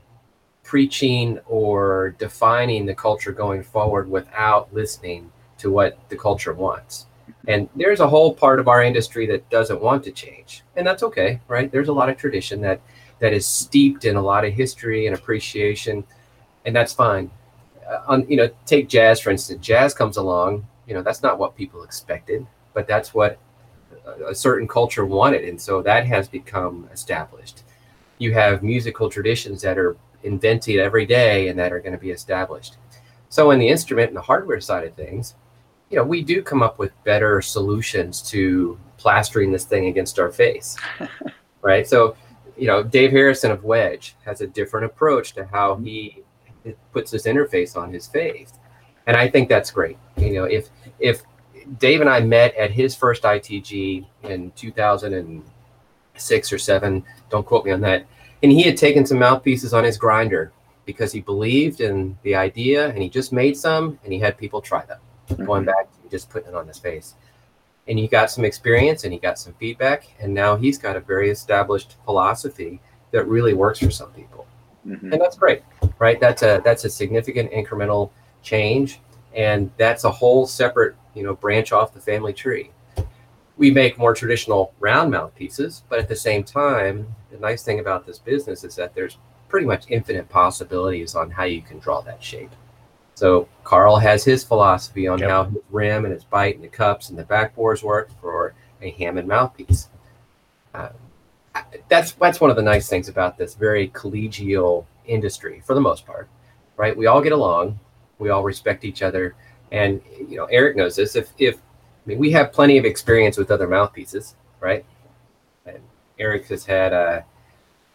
preaching or defining the culture going forward without listening to what the culture wants. And there's a whole part of our industry that doesn't want to change, and that's okay, right? There's a lot of tradition that that is steeped in a lot of history and appreciation, and that's fine. Uh, on you know, take jazz for instance. Jazz comes along, you know, that's not what people expected, but that's what a certain culture wanted, and so that has become established. You have musical traditions that are invented every day and that are going to be established. So, in the instrument and the hardware side of things, you know, we do come up with better solutions to plastering this thing against our face, right? So, you know, Dave Harrison of Wedge has a different approach to how mm-hmm. he puts this interface on his face, and I think that's great. You know, if if Dave and I met at his first ITG in 2006 or seven, don't quote me on that, and he had taken some mouthpieces on his grinder because he believed in the idea, and he just made some, and he had people try them mm-hmm. going back to just putting it on his face. And he got some experience and he got some feedback, and now he's got a very established philosophy that really works for some people. Mm-hmm. And that's great, right? That's a that's a significant incremental change, and that's a whole separate, you know, branch off the family tree. We make more traditional round mouth pieces, but at the same time, the nice thing about this business is that there's pretty much infinite possibilities on how you can draw that shape. So Karl has his philosophy on Yep. how his rim and his bite and the cups and the backbores work for a Hammond mouthpiece. Uh, that's that's one of the nice things about this very collegial industry for the most part, right? We all get along, we all respect each other, and you know Eric knows this. If if I mean we have plenty of experience with other mouthpieces, right? And Eric has had uh,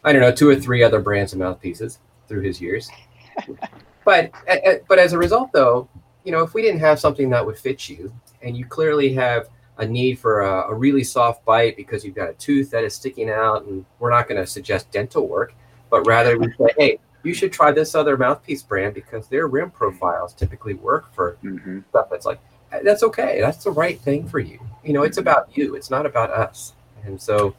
I don't know two or three other brands of mouthpieces through his years, but but as a result, though, you know if we didn't have something that would fit you, and you clearly have a need for a, a really soft bite because you've got a tooth that is sticking out, and we're not going to suggest dental work, but rather we say, hey, you should try this other mouthpiece brand because their rim profiles typically work for hmm stuff that's like that's okay. That's the right thing for you. You know it's mm-hmm. about you. It's not about us. And so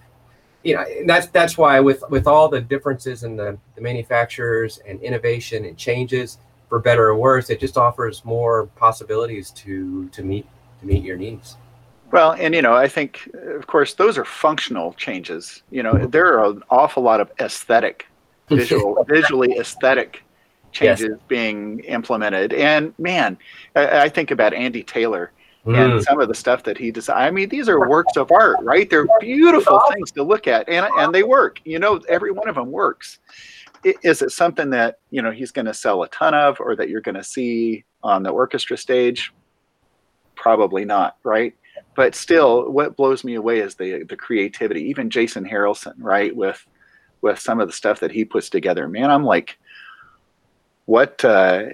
you know and that's that's why with with all the differences in the, the manufacturers and innovation and changes for better or worse it just offers more possibilities to to meet to meet your needs. Well, and you know, I think, of course, those are functional changes. You know, mm-hmm. there are an awful lot of aesthetic, visual, visually aesthetic Yes. changes being implemented. And man, I, I think about Andy Taylor Mm. and some of the stuff that he designed. I mean, these are works of art, right? They're beautiful things to look at, and and they work. You know, every one of them works. Is it something that you know he's going to sell a ton of, or that you're going to see on the orchestra stage? Probably not, right? But still, what blows me away is the the creativity. Even Jason Harrelson, right, with with some of the stuff that he puts together. Man, I'm like, what? Uh,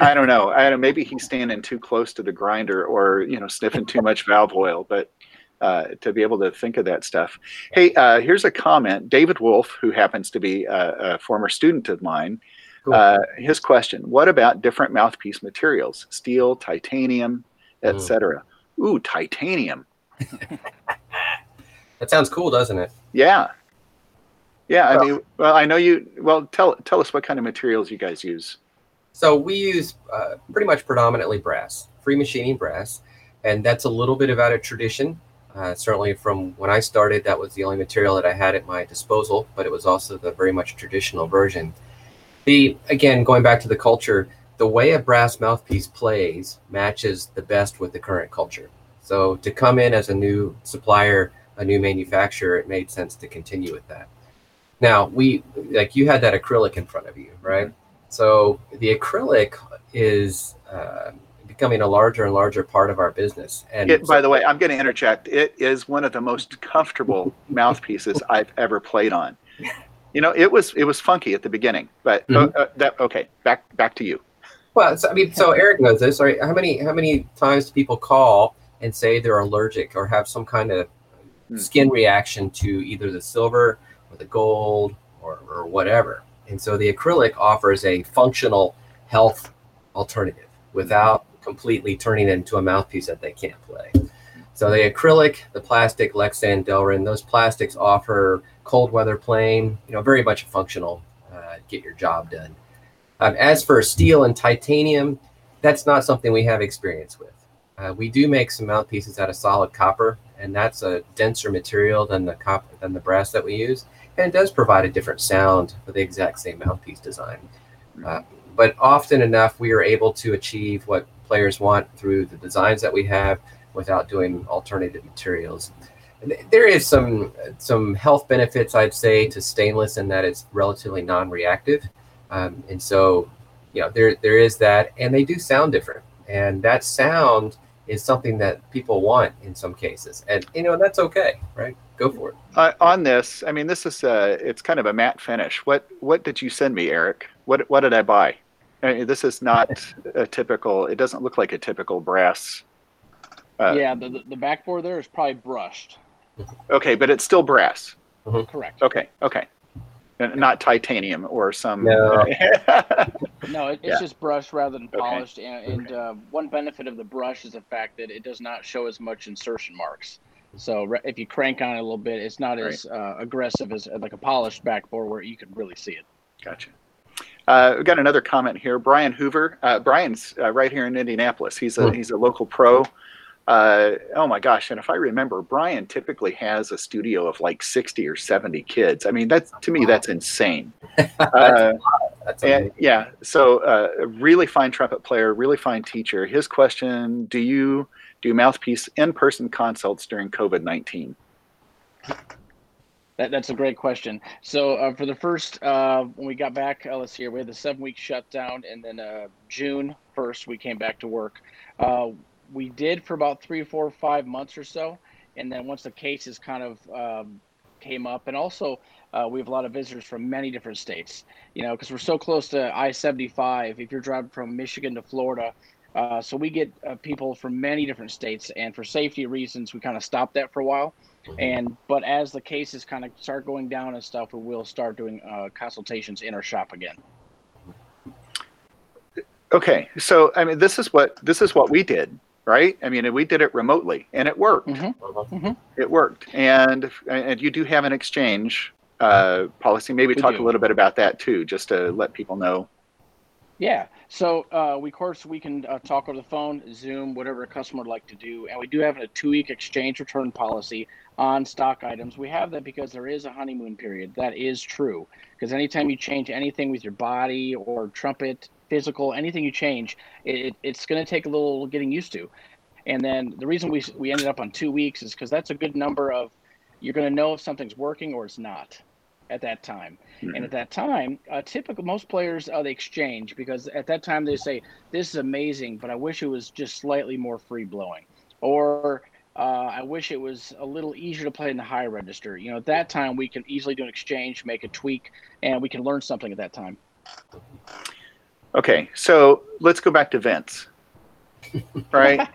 I don't know. I don't. Maybe he's standing too close to the grinder, or you know, sniffing too much valve oil. But uh, to be able to think of that stuff. Hey, uh, here's a comment. David Wolf, who happens to be a, a former student of mine, Cool. uh, his question: What about different mouthpiece materials? Steel, titanium, etc. Ooh, titanium. that sounds cool doesn't it Yeah. Yeah, I mean, well, I know you. Well, tell tell us what kind of materials you guys use. So we use uh, pretty much predominantly brass, free machining brass, and that's a little bit about a tradition. Uh, certainly, from when I started, that was the only material that I had at my disposal, but it was also the very much traditional version. The again, going back to the culture, the way a brass mouthpiece plays matches the best with the current culture. So to come in as a new supplier, a new manufacturer, it made sense to continue with that. Now we like you had that acrylic in front of you, right? So the acrylic is uh, becoming a larger and larger part of our business. And It, by the way, I'm going to interject. It is one of the most comfortable mouthpieces I've ever played on. You know, it was it was funky at the beginning, but uh, uh, that okay. Back back to you. well, so, I mean, so Eric knows this. Right? How many how many times do people call and say they're allergic or have some kind of Hmm. skin reaction to either the silver or the gold or, or whatever? And so the acrylic offers a functional health alternative without completely turning it into a mouthpiece that they can't play. So the acrylic, the plastic, Lexan, Delrin, those plastics offer cold weather playing, you know, very much functional, uh, get your job done. Um, as for steel and titanium, that's not something we have experience with. Uh, we do make some mouthpieces out of solid copper, and that's a denser material than the copper than the brass that we use, and it does provide a different sound for the exact same mouthpiece design. Uh, but often enough, we are able to achieve what players want through the designs that we have without doing alternative materials. There is some some health benefits, I'd say, to stainless in that it's relatively non-reactive, um, and so you know there there is that, and they do sound different, and that sound is something that people want in some cases, and you know that's okay, right? Go for it. Uh, on this, I mean, this is uh, it's kind of a matte finish. What what did you send me, Eric? What what did I buy? I mean, this is not a typical. It doesn't look like a typical brass. Uh, yeah, the, the the backbore there is probably brushed. Okay, but it's still brass. Correct. Okay, okay, not titanium or some. No. No, it, it's Yeah. just brushed rather than Okay. polished. And, and uh, one benefit of the brush is the fact that it does not show as much insertion marks. So re- if you crank on it a little bit, it's not as uh, aggressive as uh, like a polished backbore where you can really see it. Gotcha. Uh, we've got another comment here. Brian Hoover. Uh, Brian's uh, right here in Indianapolis. He's a Hmm. he's a local pro. uh, oh my gosh! And if I remember, Brian typically has a studio of like sixty or seventy kids. I mean, that's to me that's insane. Uh, That's and, yeah, so uh, a really fine trumpet player, really fine teacher. His question: Do you do mouthpiece in-person consults during COVID nineteen? That, that's a great question. So uh, for the first, uh, when we got back, uh, let's see here, we had the seven week shutdown, and then uh, June first we came back to work. Uh, we did for about three, four, five months or so, and then once the cases kind of um, came up, and also uh, we have a lot of visitors from many different states. You know, because we're so close to I seventy five. If you're driving from Michigan to Florida. Uh, so we get uh, people from many different states, and for safety reasons, we kind of stopped that for a while. And but as the cases kind of start going down and stuff, we will start doing uh, consultations in our shop again. Okay, so I mean, this is what this is what we did, right? I mean, we did it remotely, and it worked. Mhm. It worked, and and you do have an exchange uh, policy. Maybe We talk do. a little bit about that too, just to let people know. Yeah. So uh, we of course we can uh, talk over the phone, Zoom, whatever a customer would like to do, and we do have a two-week exchange return policy on stock items. We have that because there is a honeymoon period. That is true. Because anytime you change anything with your body or trumpet, physical, anything you change, it, it's going to take a little getting used to. And then the reason we we ended up on two weeks is because that's a good number of you're going to know if something's working or it's not at that time. And at that time, uh, typical most players uh, they exchange because at that time they say this is amazing, but I wish it was just slightly more free blowing, or uh, I wish it was a little easier to play in the high register. You know, at that time we can easily do an exchange, make a tweak, and we can learn something at that time. Okay, so let's go back to Vince. Right?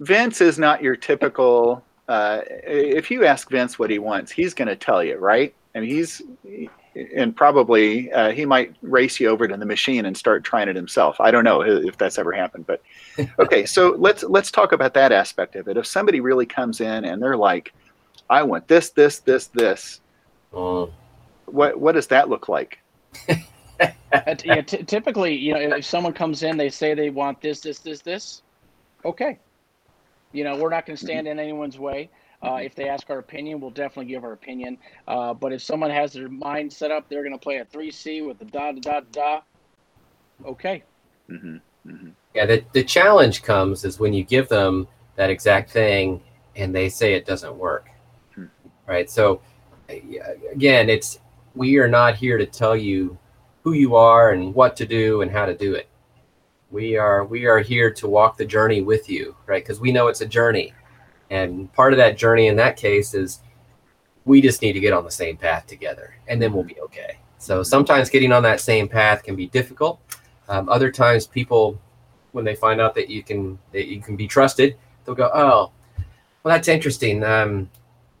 Vince is not your typical. Uh, if you ask Vince what he wants, he's going to tell you, right? I mean, he's and probably uh, he might race you over to the machine and start trying it himself. I don't know if that's ever happened, but okay. So let's let's talk about that aspect of it. If somebody really comes in and they're like, "I want this, this, this, this," Mm. what what does that look like? Yeah, t- typically, you know, if someone comes in, they say they want this, this, this, this. Okay. You know, we're not going to stand in anyone's way. Uh, if they ask our opinion, we'll definitely give our opinion. Uh, but if someone has their mind set up, they're going to play a 3C with the da da da da. Okay. hmm hmm Yeah, the, the challenge comes is when you give them that exact thing and they say it doesn't work. Hmm. Right. So, again, it's we are not here to tell you who you are and what to do and how to do it. We are we are here to walk the journey with you, right? Because we know it's a journey, and part of that journey in that case is we just need to get on the same path together, and then we'll be okay. So sometimes getting on that same path can be difficult. Um, other times, people when they find out that you can that you can be trusted, they'll go, "Oh, well, that's interesting. Um,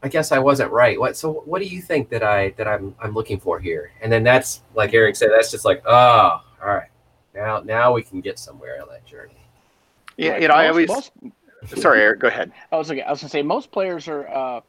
I guess I wasn't right. What? So, what do you think that I that I'm I'm looking for here?" And then that's like Eric said, that's just like, "Oh, all right, now now we can get somewhere on that journey." Yeah, Right. you know, I always. most- Sorry, Eric. Go ahead. I was okay. I was gonna say most players are uh,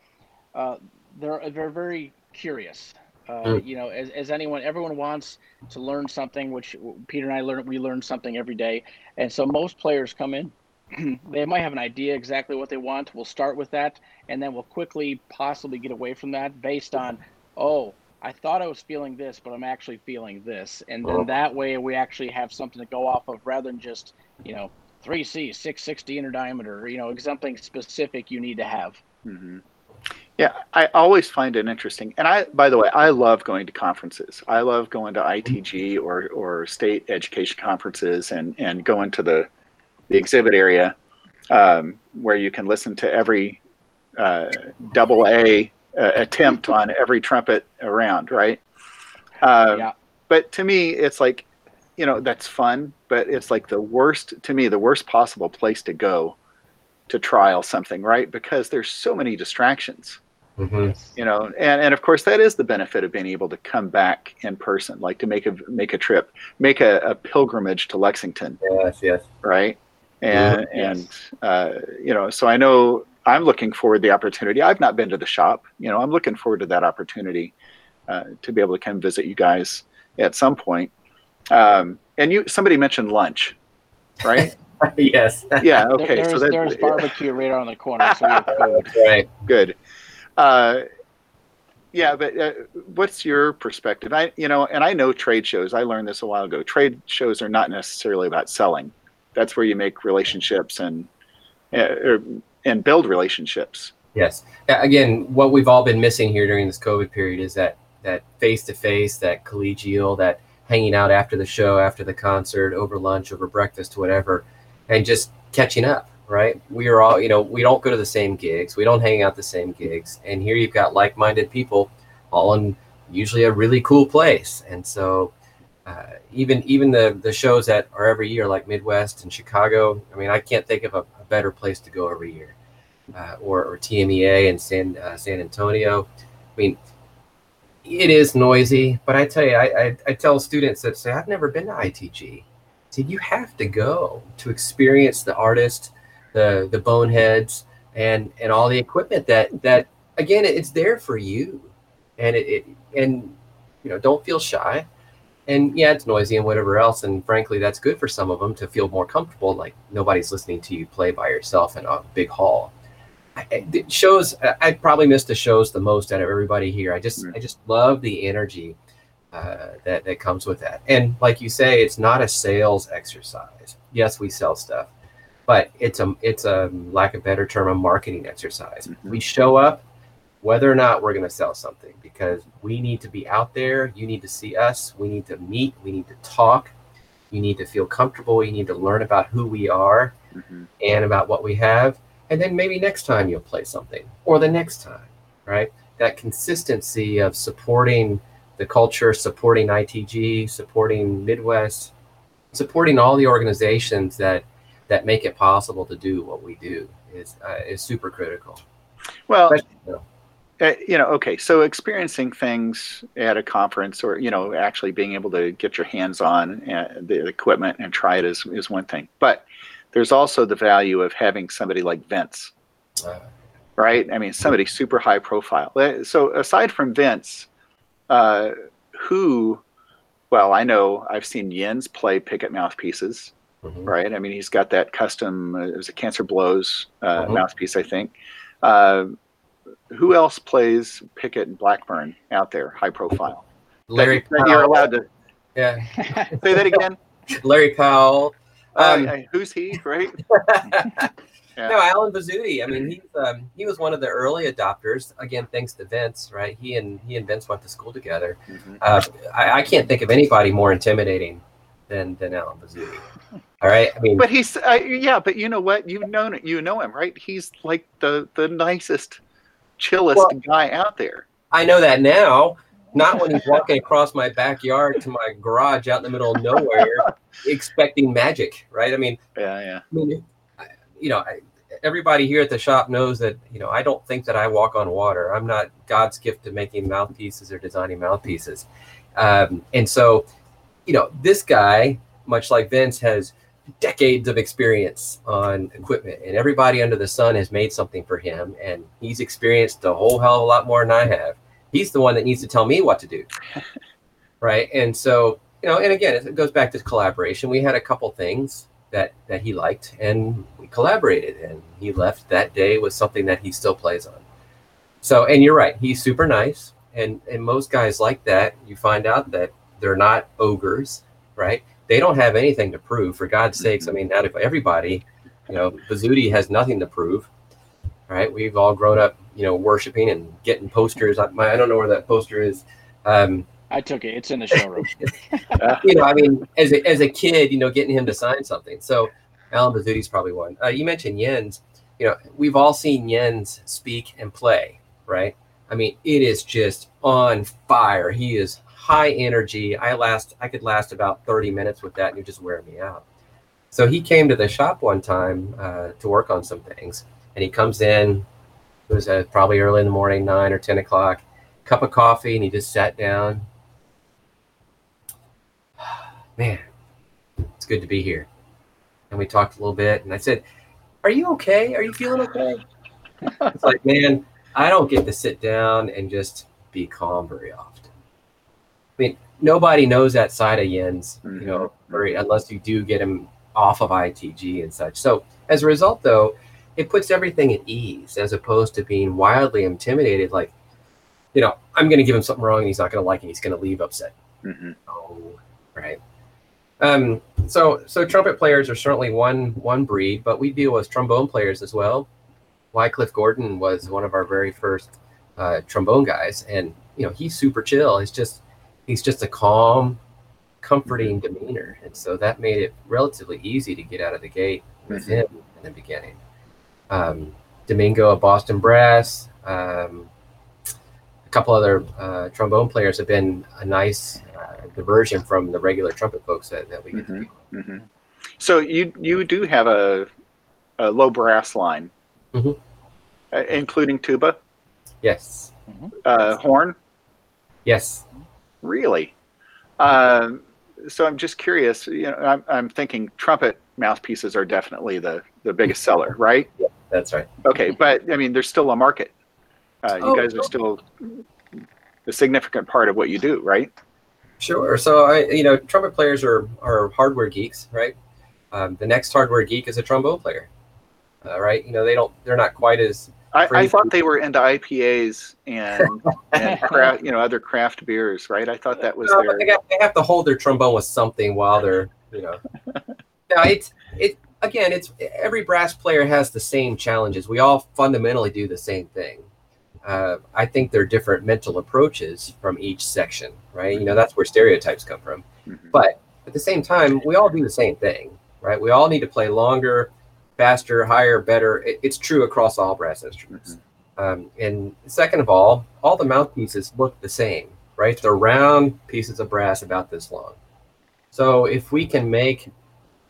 uh, they're they're very curious. Uh, Mm. You know, as, as anyone, everyone wants to learn something. Which Peter and I learn. We learn something every day, and so most players come in. they might have an idea exactly what they want. We'll start with that, and then we'll quickly possibly get away from that based on, oh, I thought I was feeling this, but I'm actually feeling this, and then Oh. that way we actually have something to go off of rather than just you know 3C, 660 inner diameter, you know, something specific you need to have. hmm Yeah, I always find it interesting. And I, by the way, I love going to conferences. I love going to ITG or, or state education conferences and, and going to the, the exhibit area um, where you can listen to every uh, double A uh, attempt on every trumpet around, right? Uh, yeah. But to me, it's like, you know, that's fun, but it's like the worst, to me, the worst possible place to go to trial something, right? Because there's so many distractions Mm-hmm. you know and, and of course that is the benefit of being able to come back in person like to make a make a trip make a, a pilgrimage to lexington Yes, yes. right and. Yes. and uh, you know so i know i'm looking forward to the opportunity i've not been to the shop you know i'm looking forward to that opportunity uh, to be able to come visit you guys at some point um, and you somebody mentioned lunch right yes. Yeah. There- Okay. there's, so that, there's barbecue right around the corner, so we. Right. good. Uh, yeah, but uh, what's your perspective? I, you know, and I know trade shows. I learned this a while ago. Trade shows are not necessarily about selling. That's where you make relationships and uh, er, and build relationships. Yes. Again, what we've all been missing here during this COVID period is that that face to face, that collegial, that hanging out after the show, after the concert, over lunch, over breakfast, whatever, and just catching up. Right? We are all, you know, we don't go to the same gigs, we don't hang out the same gigs, and here you've got like-minded people, all in usually a really cool place, and so. Uh, even even the the shows that are every year like Midwest and Chicago. I mean, I can't think of a, a better place to go every year uh, or, or TMEA in San uh, San Antonio. I mean, it is noisy, but I tell you, I, I, I tell students that say I've never been to ITG. Said you have to go to experience the artist, the the boneheads, and and all the equipment that that again it's there for you, and it, it and you know don't feel shy. And yeah, it's noisy and whatever else. And frankly, that's good for some of them to feel more comfortable, like nobody's listening to you play by yourself in a big hall. I- I- the shows I- probably miss the shows the most out of everybody here. I just. I just love the energy uh, that that comes with that. And like you say, it's not a sales exercise. Yes, we sell stuff, but it's a it's a lack of better term a marketing exercise. Mhm. We show up whether or not we're going to sell something because we need to be out there. You need to see us. We need to meet. We need to talk. You need to feel comfortable. You need to learn about who we are Mhm. and about what we have. And then maybe next time you'll play something or the next time, right? That consistency of supporting the culture, supporting ITG, supporting Midwest, supporting all the organizations that that make it possible to do what we do is uh, is super critical. Well, you know, uh, you know, okay, so experiencing things at a conference or, you know, actually being able to get your hands on uh, the equipment and try it is, is one thing. But there's also the value of having somebody like Vince, uh, right? I mean, somebody super high profile. Uh, So aside from Vince, uh, who, well, I know I've seen Jens play Pickett mouthpieces, mhm. right? I mean, he's got that custom, uh, it was a Cancer Blows uh, Mhm. mouthpiece, I think. Uh, who else plays Pickett and Blackburn out there, high profile? Larry That- that you're allowed to Yeah, say that again. Larry Powell. Um, Uh, who's he, right? Yeah. No, Allen Vizzutti. I mean, he's um, he was one of the early adopters. Again, thanks to Vince, right? He and he and Vince went to school together. Mhm. Uh, I, I can't think of anybody more intimidating than than Allen Vizzutti. All right, I mean, But he's, uh, yeah, but you know what? You know, you know him, right? He's like the the nicest, chillest Well- guy out there. I know that now. Not when he's walking across my backyard to my garage out in the middle of nowhere, expecting magic, right? I mean, Yeah, yeah. I mean, you know, I, everybody here at the shop knows that you know I don't think that I walk on water. I'm not God's gift to making mouthpieces or designing mouthpieces, um, and so you know this guy, much like Vince, has decades of experience on equipment, and everybody under the sun has made something for him, and he's experienced a whole hell of a lot more than I have. He's the one that needs to tell me what to do, right? And so you know, and again, it goes back to collaboration. We had a couple things that that he liked and we collaborated and he left that day with something that he still plays on. So and you're right he's super nice and and most guys like that. You find out that they're not ogres right? They don't have anything to prove for god's sakes. I mm-hmm. mean out of everybody you know Vizzutti has nothing to prove right? We've all grown up you know worshiping and getting posters I, my, I don't know where that poster is um, I took it. It's in the showroom. you know, I mean, as a, as a kid, you know, getting him to sign something. So Allen Vizzutti's probably one. Uh, you mentioned Jens. You know, we've all seen Jens speak and play, right? I mean, it is just on fire. He is high energy. I last, I could last about 30 minutes with that and you just wear me out. So he came to the shop one time uh, to work on some things, and he comes in. It was uh, probably early in the morning, nine or ten o'clock. Cup of coffee, and he just sat down, man, it's good to be here. And we talked a little bit, and I said, Are you okay? Are you feeling okay? it's like, man, I don't get to sit down and just be calm very often. I mean, nobody knows that side of Jens, you know, or unless you do get him off of ITG and such. So as a result, though, it puts everything at ease as opposed to being wildly intimidated. Like, you know, I'm going to give him something wrong and he's not going to like it. He's going to leave upset. hmm Oh, right. Um, so so trumpet players are certainly one one breed, but we deal with trombone players as well. Wycliffe Gordon was one of our very first uh, trombone guys, and you know he's super chill. He's just he's just a calm, comforting demeanor, and so that made it relatively easy to get out of the gate with Mhm. him in the beginning. Um, Domingo of Boston Brass, um, a couple other uh, trombone players have been a nice uh, diversion from the regular trumpet folks that, that we get to Mhm. deal with. hmm So you you do have a, a low brass line, Mhm. uh, including tuba, Yes, uh, horn. yes. Really? Um, so I'm just curious. You know, I'm, I'm thinking trumpet mouthpieces are definitely the the biggest seller, right? That's right. Okay, but I mean, there's still a market. Uh, you Oh, guys are still a significant part of what you do, right? Sure. So I, you know, trumpet players are are hardware geeks, right? Um, the next hardware geek is a trombone player, uh, right? You know, they don't, they're not quite as I, I thought they were into IPAs and and craft, you know, other craft beers, right? I thought that was No, their. they, got, they have to hold their trombone with something while they're, you know. no, it's it again. It's every brass player has the same challenges. We all fundamentally do the same thing. Uh, I think they're different mental approaches from each section, right? You know, that's where stereotypes come from. Mhm. But at the same time, we all do the same thing, right? We all need to play longer, faster, higher, better. It, it's true across all brass instruments. Um, and second of all, all the mouthpieces look the same, right? They're round pieces of brass about this long. So if we can make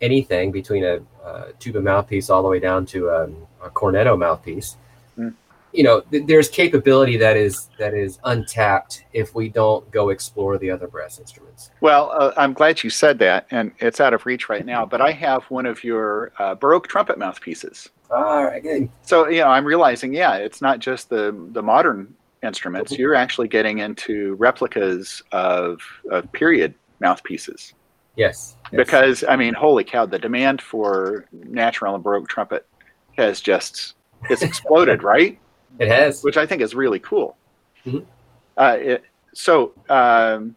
anything between a, uh tuba mouthpiece all the way down to a, a cornetto mouthpiece, Mm. you know, th- there's capability that is that is untapped if we don't go explore the other brass instruments. Well, uh, I'm glad you said that, and it's out of reach right now. But I have one of your uh, Baroque trumpet mouthpieces. All right, good. So you know, I'm realizing, yeah, it's not just the the modern instruments. Mm-hmm. You're actually getting into replicas of of period mouthpieces. Yes. yes. Because I mean, holy cow, the demand for natural and Baroque trumpet has just it's exploded, right? it has. Which I think is really cool. Mhm. Uh, it, so, um,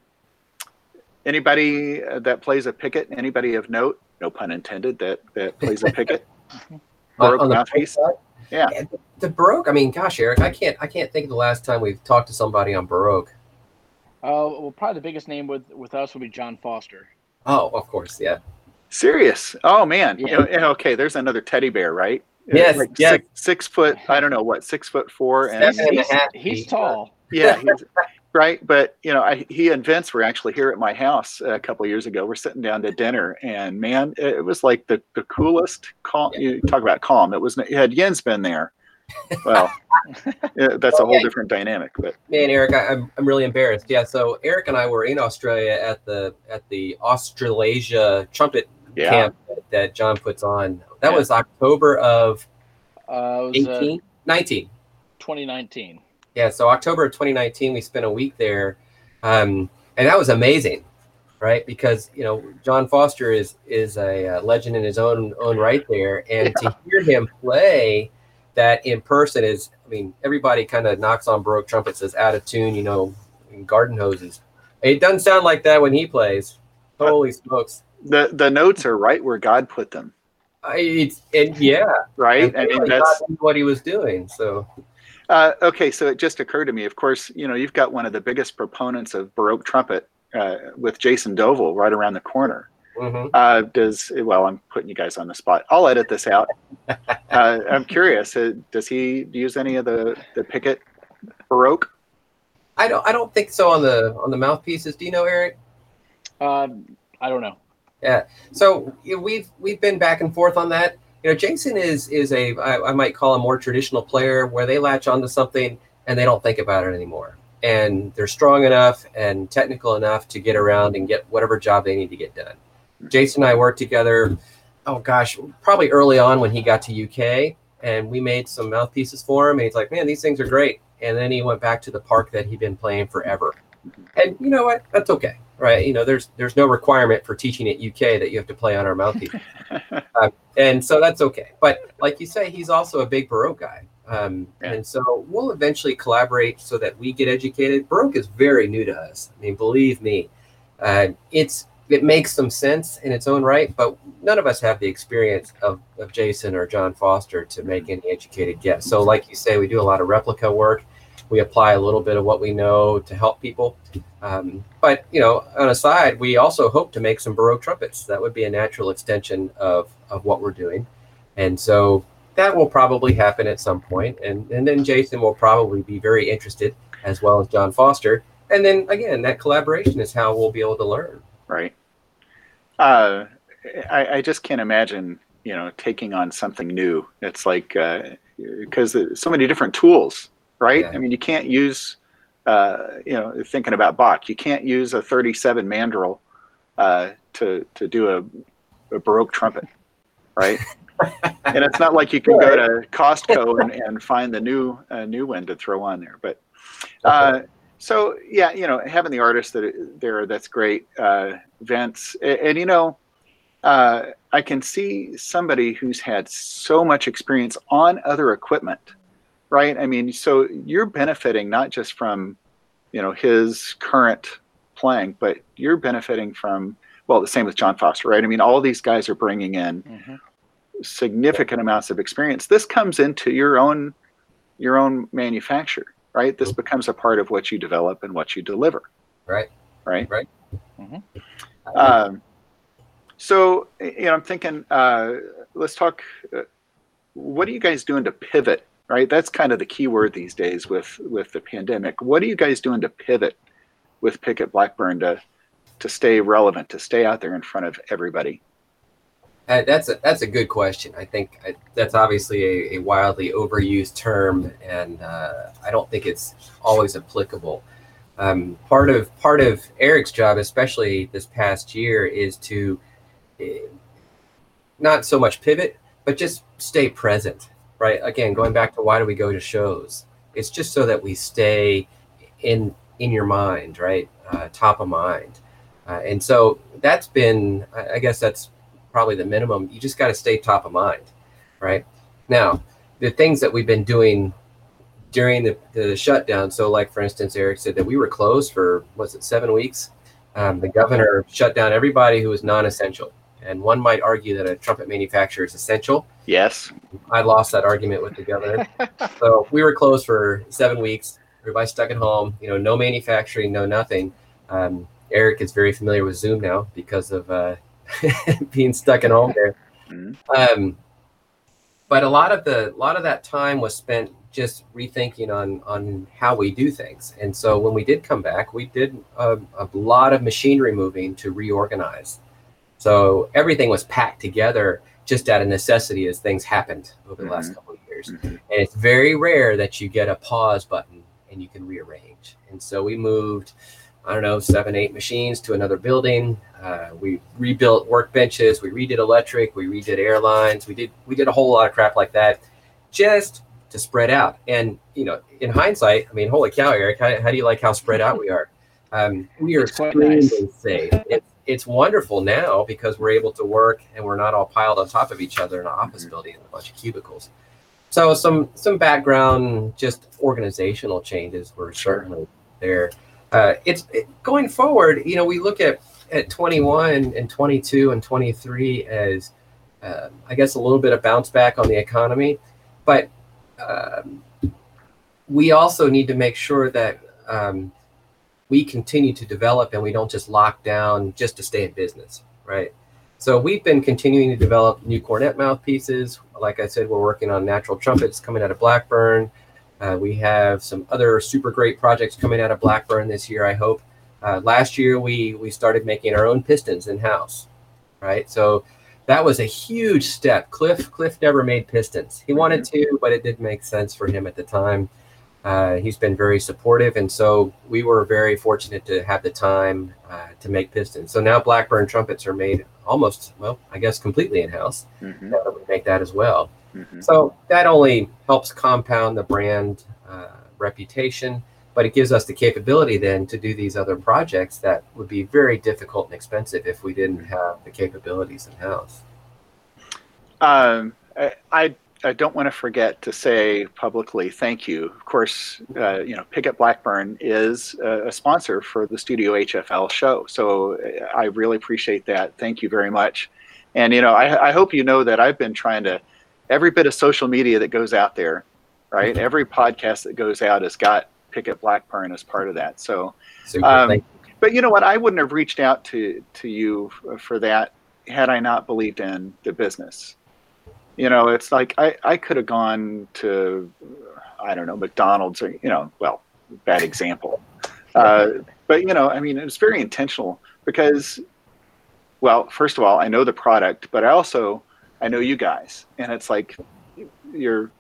anybody that plays a Pickett, anybody of note, no pun intended, that that plays a Pickett, On- Baroque on the mouthpiece. Baroque side? Yeah. the, the Baroque. I mean, gosh, Eric, I can't, I can't think of the last time we've talked to somebody on Baroque. Uh, well, probably the biggest name with with us would be John Foster. Oh, of course, yeah. Serious? Oh man. You Yeah. know, okay, there's another teddy bear, right? Uh, yes, Like yes. Six, six foot. I don't know what. Six foot four. And Seven and a He's, half he's feet. tall. yeah, he's, right. But you know, I, he and Vince were actually here at my house a couple years ago. We're sitting down to dinner, and man, it, was like the the coolest. Calm. You talk about calm. It was. Had Jens been there, well, yeah, that's a whole Okay. different dynamic. But Man, Eric, I, I'm, I'm really embarrassed. Yeah, so Eric and I were in Australia at the at the Australasia trumpet yeah, camp that, that John puts on. That Yeah. was October of Uh, it was uh, 18, 19. 2019. Yeah, so October of 2019, we spent a week there, um, and that was amazing, right? Because you know John Foster is is a uh, legend in his own own right there, and to hear him play that in person is, I mean, everybody kind of knocks on Baroque trumpets as out of tune, you know, in garden hoses. It doesn't sound like that when he plays. Holy smokes! the the notes are right where God put them. I, it's and yeah, Right. and I mean, that's what he was doing. So Uh, okay, so it just occurred to me. Of course, you know you've got one of the biggest proponents of Baroque trumpet uh, with Jason Dovel right around the corner. Mhm. Uh, does well? I'm putting you guys on the spot. I'll edit this out. Uh, I'm curious. Uh, does he use any of the the Pickett Baroque? I don't I don't think so on the on the mouthpieces. Do you know Eric? Uh, I don't know. Yeah so you know, we've we've been back and forth on that. You know, Jason is is a I, I might call a more traditional player where they latch onto something and they don't think about it anymore, and they're strong enough and technical enough to get around and get whatever job they need to get done. Jason and I worked together. Oh gosh, probably early on when he got to UK, and we made some mouthpieces for him, and he's like, "Man, these things are great." And then he went back to the Bach that he'd been playing forever. And you know what? That's okay. right? You know, there's there's no requirement for teaching at UK that you have to play on our mouthpiece, um, and so that's okay. But like you say, he's also a big Baroque guy, um, and so we'll eventually collaborate so that we get educated. Baroque is very new to us. I mean, believe me, uh, it's it makes some sense in its own right, but none of us have the experience of, of Jason or John Foster to make any educated guess. So, like you say, we do a lot of replica work. We apply a little bit of what we know to help people. Um, but you know, on a side, we also hope to make some Baroque trumpets. That would be a natural extension of of what we're doing, and so that will probably happen at some point. And and then Jason will probably be very interested, as well as John Foster. And then again, that collaboration is how we'll be able to learn. right. Uh, I, I just can't imagine, you know, taking on something new. It's like because so many different tools, right? Yeah. I mean, you can't use, uh, you know, thinking about Bach, you can't use a 37 mandrel uh, to to do a, a Baroque trumpet, right? and it's not like you can go to Costco and, and find the new uh, new one to throw on there, but. Uh, so yeah, you know, having the artist that there, that's great. Uh, Vince, and, and you know, uh, I can see somebody who's had so much experience on other equipment, right? I mean, so you're benefiting not just from, you know, his current playing, but you're benefiting from well, the same with John Foster, right? I mean, all these guys are bringing in Mhm. significant amounts of experience. This comes into your own your own manufacture, right? This becomes a part of what you develop and what you deliver, Right. right? Right. Mhm. Um, so you know, I'm thinking. Uh, let's talk. Uh, what are you guys doing to pivot? Right, that's kind of the key word these days with with the pandemic. What are you guys doing to pivot with Pickett Blackburn to to stay relevant, to stay out there in front of everybody? Uh, that's a that's a good question. I think uh, that's obviously a, a wildly overused term, and uh, I don't think it's always applicable. Um, part of part of Eric's job, especially this past year, is to eh, not so much pivot, but just stay present. Right. Again, going back to why do we go to shows? It's just so that we stay in in your mind, right, uh, top of mind. Uh, and so that's been, I I guess that's probably the minimum. You just got to stay top of mind, right? Now, the things that we've been doing during the, the shutdown. So, like for instance, Eric said that we were closed for was it seven weeks? Um, the governor shut down everybody who was non-essential, and one might argue that a trumpet manufacturer is essential. Yes. I lost that argument with the governor. so we were closed for seven weeks. Everybody stuck at home. You know, no manufacturing, no nothing. Um, Eric is very familiar with Zoom now because of uh, being stuck at home there. Mhm. Um, but a lot of the a lot of that time was spent just rethinking on on how we do things. And so when we did come back, we did a, a lot of machinery moving to reorganize. So everything was packed together just out of necessity as things happened over the last Mhm. couple of years. Mhm. And it's very rare that you get a pause button and you can rearrange. And so we moved, I don't know, seven, eight machines to another building. Uh, we rebuilt workbenches. We redid electric. We redid airlines. We did we did a whole lot of crap like that, just to spread out. And you know, in hindsight, I mean, holy cow, Eric, how, how do you like how spread out we are? Um, we are quite extremely nice. safe. It's it's wonderful now because we're able to work and we're not all piled on top of each other in an office Mhm. building in a bunch of cubicles. So some some background, just organizational changes were certainly there. Uh, it's it, going forward. You know, we look at at 21 and 22 and 23 as uh, I guess a little bit of bounce back on the economy, but um, we also need to make sure that um, we continue to develop and we don't just lock down just to stay in business, right? So we've been continuing to develop new cornet mouthpieces. Like I said, we're working on natural trumpets coming out of Blackburn. Uh, we have some other super great projects coming out of Blackburn this year. I hope. Uh, last year we we started making our own pistons in house, right? So that was a huge step. Cliff Cliff never made pistons. He wanted to, but it didn't make sense for him at the time. Uh, he's been very supportive, and so we were very fortunate to have the time uh, to make pistons. So now Blackburn trumpets are made almost, well, I guess completely in house. Mhm. That we make that as well. Mhm. So that only helps compound the brand uh, reputation. but it gives us the capability then to do these other projects that would be very difficult and expensive if we didn't have the capabilities in house. Um, I, I don't want to forget to say publicly thank you. Of course, uh, you know Pickett Blackburn is a, a, sponsor for the Studio HFL show, so I really appreciate that. Thank you very much. And you know, I, I hope you know that I've been trying to every bit of social media that goes out there, right? Mm-hmm. Every podcast that goes out has got Pickett Blackburn as part of that. So, um, you. but you know what? I wouldn't have reached out to to you for that had I not believed in the business. You know, it's like I, I could have gone to, I don't know, McDonald's or, you know, well, bad example. Uh, but, you know, I mean, it was very intentional because, well, first of all, I know the product, but I also, I know you guys. And it's like, you're,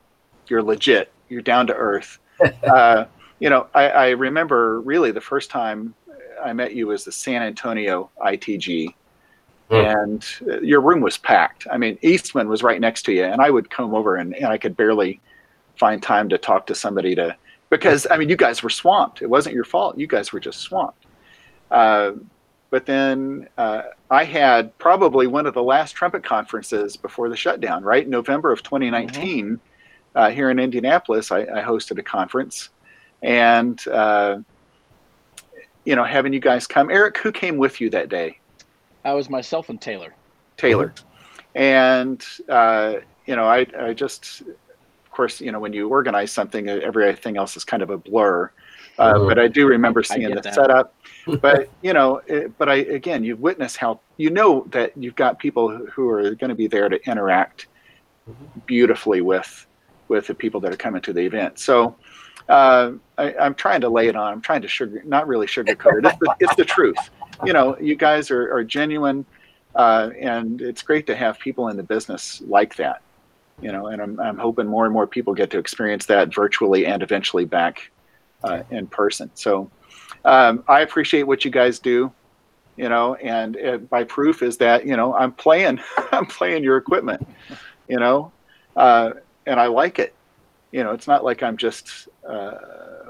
you're legit, you're down to earth. Uh, you know, I, I remember really the first time I met you was the San Antonio ITG Mm. and your room was packed. I mean, Eastman was right next to you, and I would come over and, and I could barely find time to talk to somebody to because I mean, you guys were swamped. It wasn't your fault. You guys were just swamped. Uh, but then uh, I had probably one of the last trumpet conferences before the shutdown, right? November of 2019, mm-hmm. uh, here in Indianapolis, I, I, hosted a conference, and uh, you know, having you guys come. Eric, who came with you that day? I was myself and Taylor. Taylor, and uh, you know, I I just, of course, you know, when you organize something, everything else is kind of a blur. Uh, mm-hmm. But I do remember seeing the that. setup. but you know, it, but I again, you've witnessed how you know that you've got people who are going to be there to interact beautifully with with the people that are coming to the event. So uh, I, am trying to lay it on. I'm trying to sugar, not really sugarcoat it. It's the, it's the truth you know, you guys are, are genuine, uh, and it's great to have people in the business like that. You know, and I'm, I'm hoping more and more people get to experience that virtually and eventually back uh, in person. So um, I appreciate what you guys do. You know, and uh, by proof is that you know I'm playing, I'm playing your equipment. You know, uh, and I like it. You know, it's not like I'm just uh,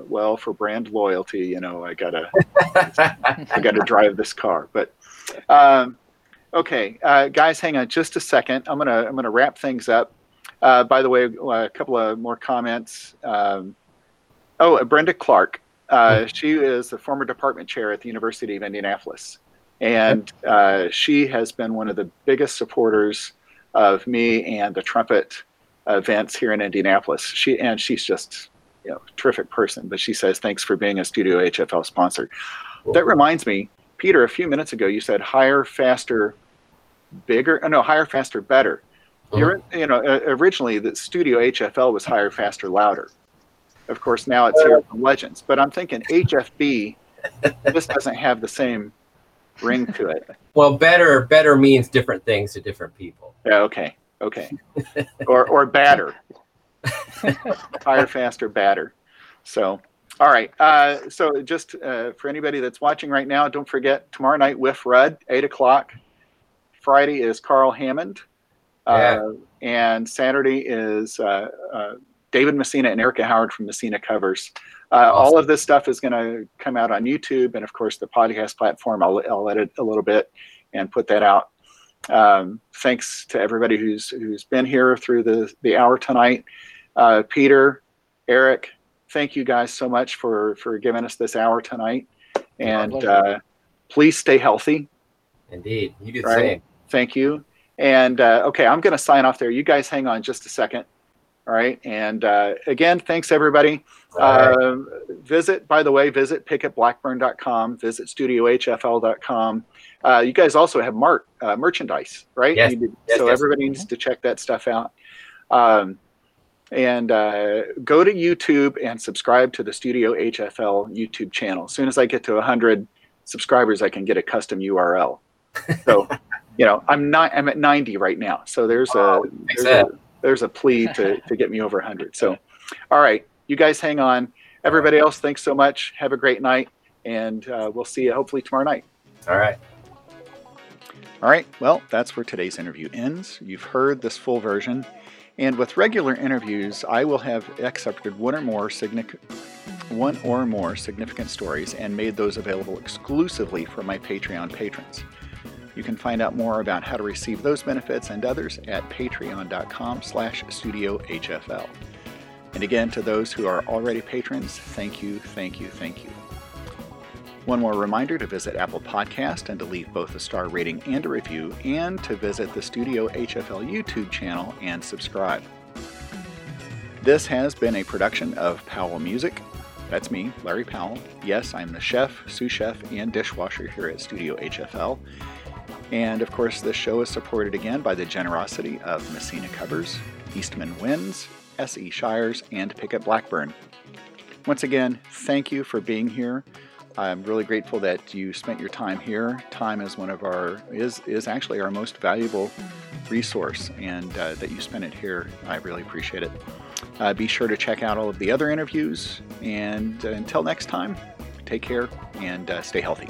well for brand loyalty you know i gotta i gotta drive this car but um, okay uh, guys hang on just a second i'm gonna i'm gonna wrap things up uh, by the way a couple of more comments um, oh uh, brenda clark uh, she is the former department chair at the university of indianapolis and uh, she has been one of the biggest supporters of me and the trumpet events here in indianapolis she and she's just you know, terrific person. But she says, thanks for being a Studio HFL sponsor. Cool. That reminds me, Peter, a few minutes ago, you said higher, faster, bigger. Oh, no, higher, faster, better. Mm-hmm. You're, you know, originally the Studio HFL was higher, faster, louder. Of course, now it's hear from Legends. But I'm thinking HFB this doesn't have the same ring to it. Well, better better means different things to different people. Yeah. Okay. Okay. or or batter, higher, faster, batter. So, all right. Uh, so, just uh, for anybody that's watching right now, don't forget tomorrow night with Rudd, eight o'clock. Friday is Karl Hammond, uh, yeah. and Saturday is uh, uh, David Messina and Erica Howard from Messina Covers. Uh, awesome. All of this stuff is going to come out on YouTube, and of course, the podcast platform. I'll, I'll edit a little bit and put that out. Um, thanks to everybody who's who's been here through the the hour tonight. Uh, Peter, Eric, thank you guys so much for for giving us this hour tonight, and uh, please stay healthy. Indeed, you the right? same. Thank you. And uh, okay, I'm going to sign off there. You guys hang on just a second. All right. And uh, again, thanks everybody. Right. Uh, visit, by the way, visit pickettblackburn.com, visit studiohfl.com. Uh, you guys also have mart, uh, merchandise, right? Yes. yes so yes. everybody needs to check that stuff out. Um, and uh, go to YouTube and subscribe to the Studio HFL YouTube channel. As soon as I get to 100 subscribers, I can get a custom URL. So, you know, I'm not I'm at 90 right now. So there's a there's a, there's a plea to to get me over 100. So, all right, you guys hang on. Everybody else, thanks so much. Have a great night, and uh, we'll see you hopefully tomorrow night. All right. All right. Well, that's where today's interview ends. You've heard this full version. And with regular interviews, I will have accepted one or more significant one or more significant stories and made those available exclusively for my Patreon patrons. You can find out more about how to receive those benefits and others at patreon.com slash studiohfl. And again, to those who are already patrons, thank you, thank you, thank you. One more reminder to visit Apple Podcast and to leave both a star rating and a review, and to visit the Studio HFL YouTube channel and subscribe. This has been a production of Powell Music. That's me, Larry Powell. Yes, I'm the chef, sous chef, and dishwasher here at Studio HFL. And of course, this show is supported again by the generosity of Messina Covers, Eastman Winds, S.E. Shires, and Pickett Blackburn. Once again, thank you for being here. I'm really grateful that you spent your time here. Time is one of our is is actually our most valuable resource, and uh, that you spent it here, I really appreciate it. Uh, be sure to check out all of the other interviews, and uh, until next time, take care and uh, stay healthy.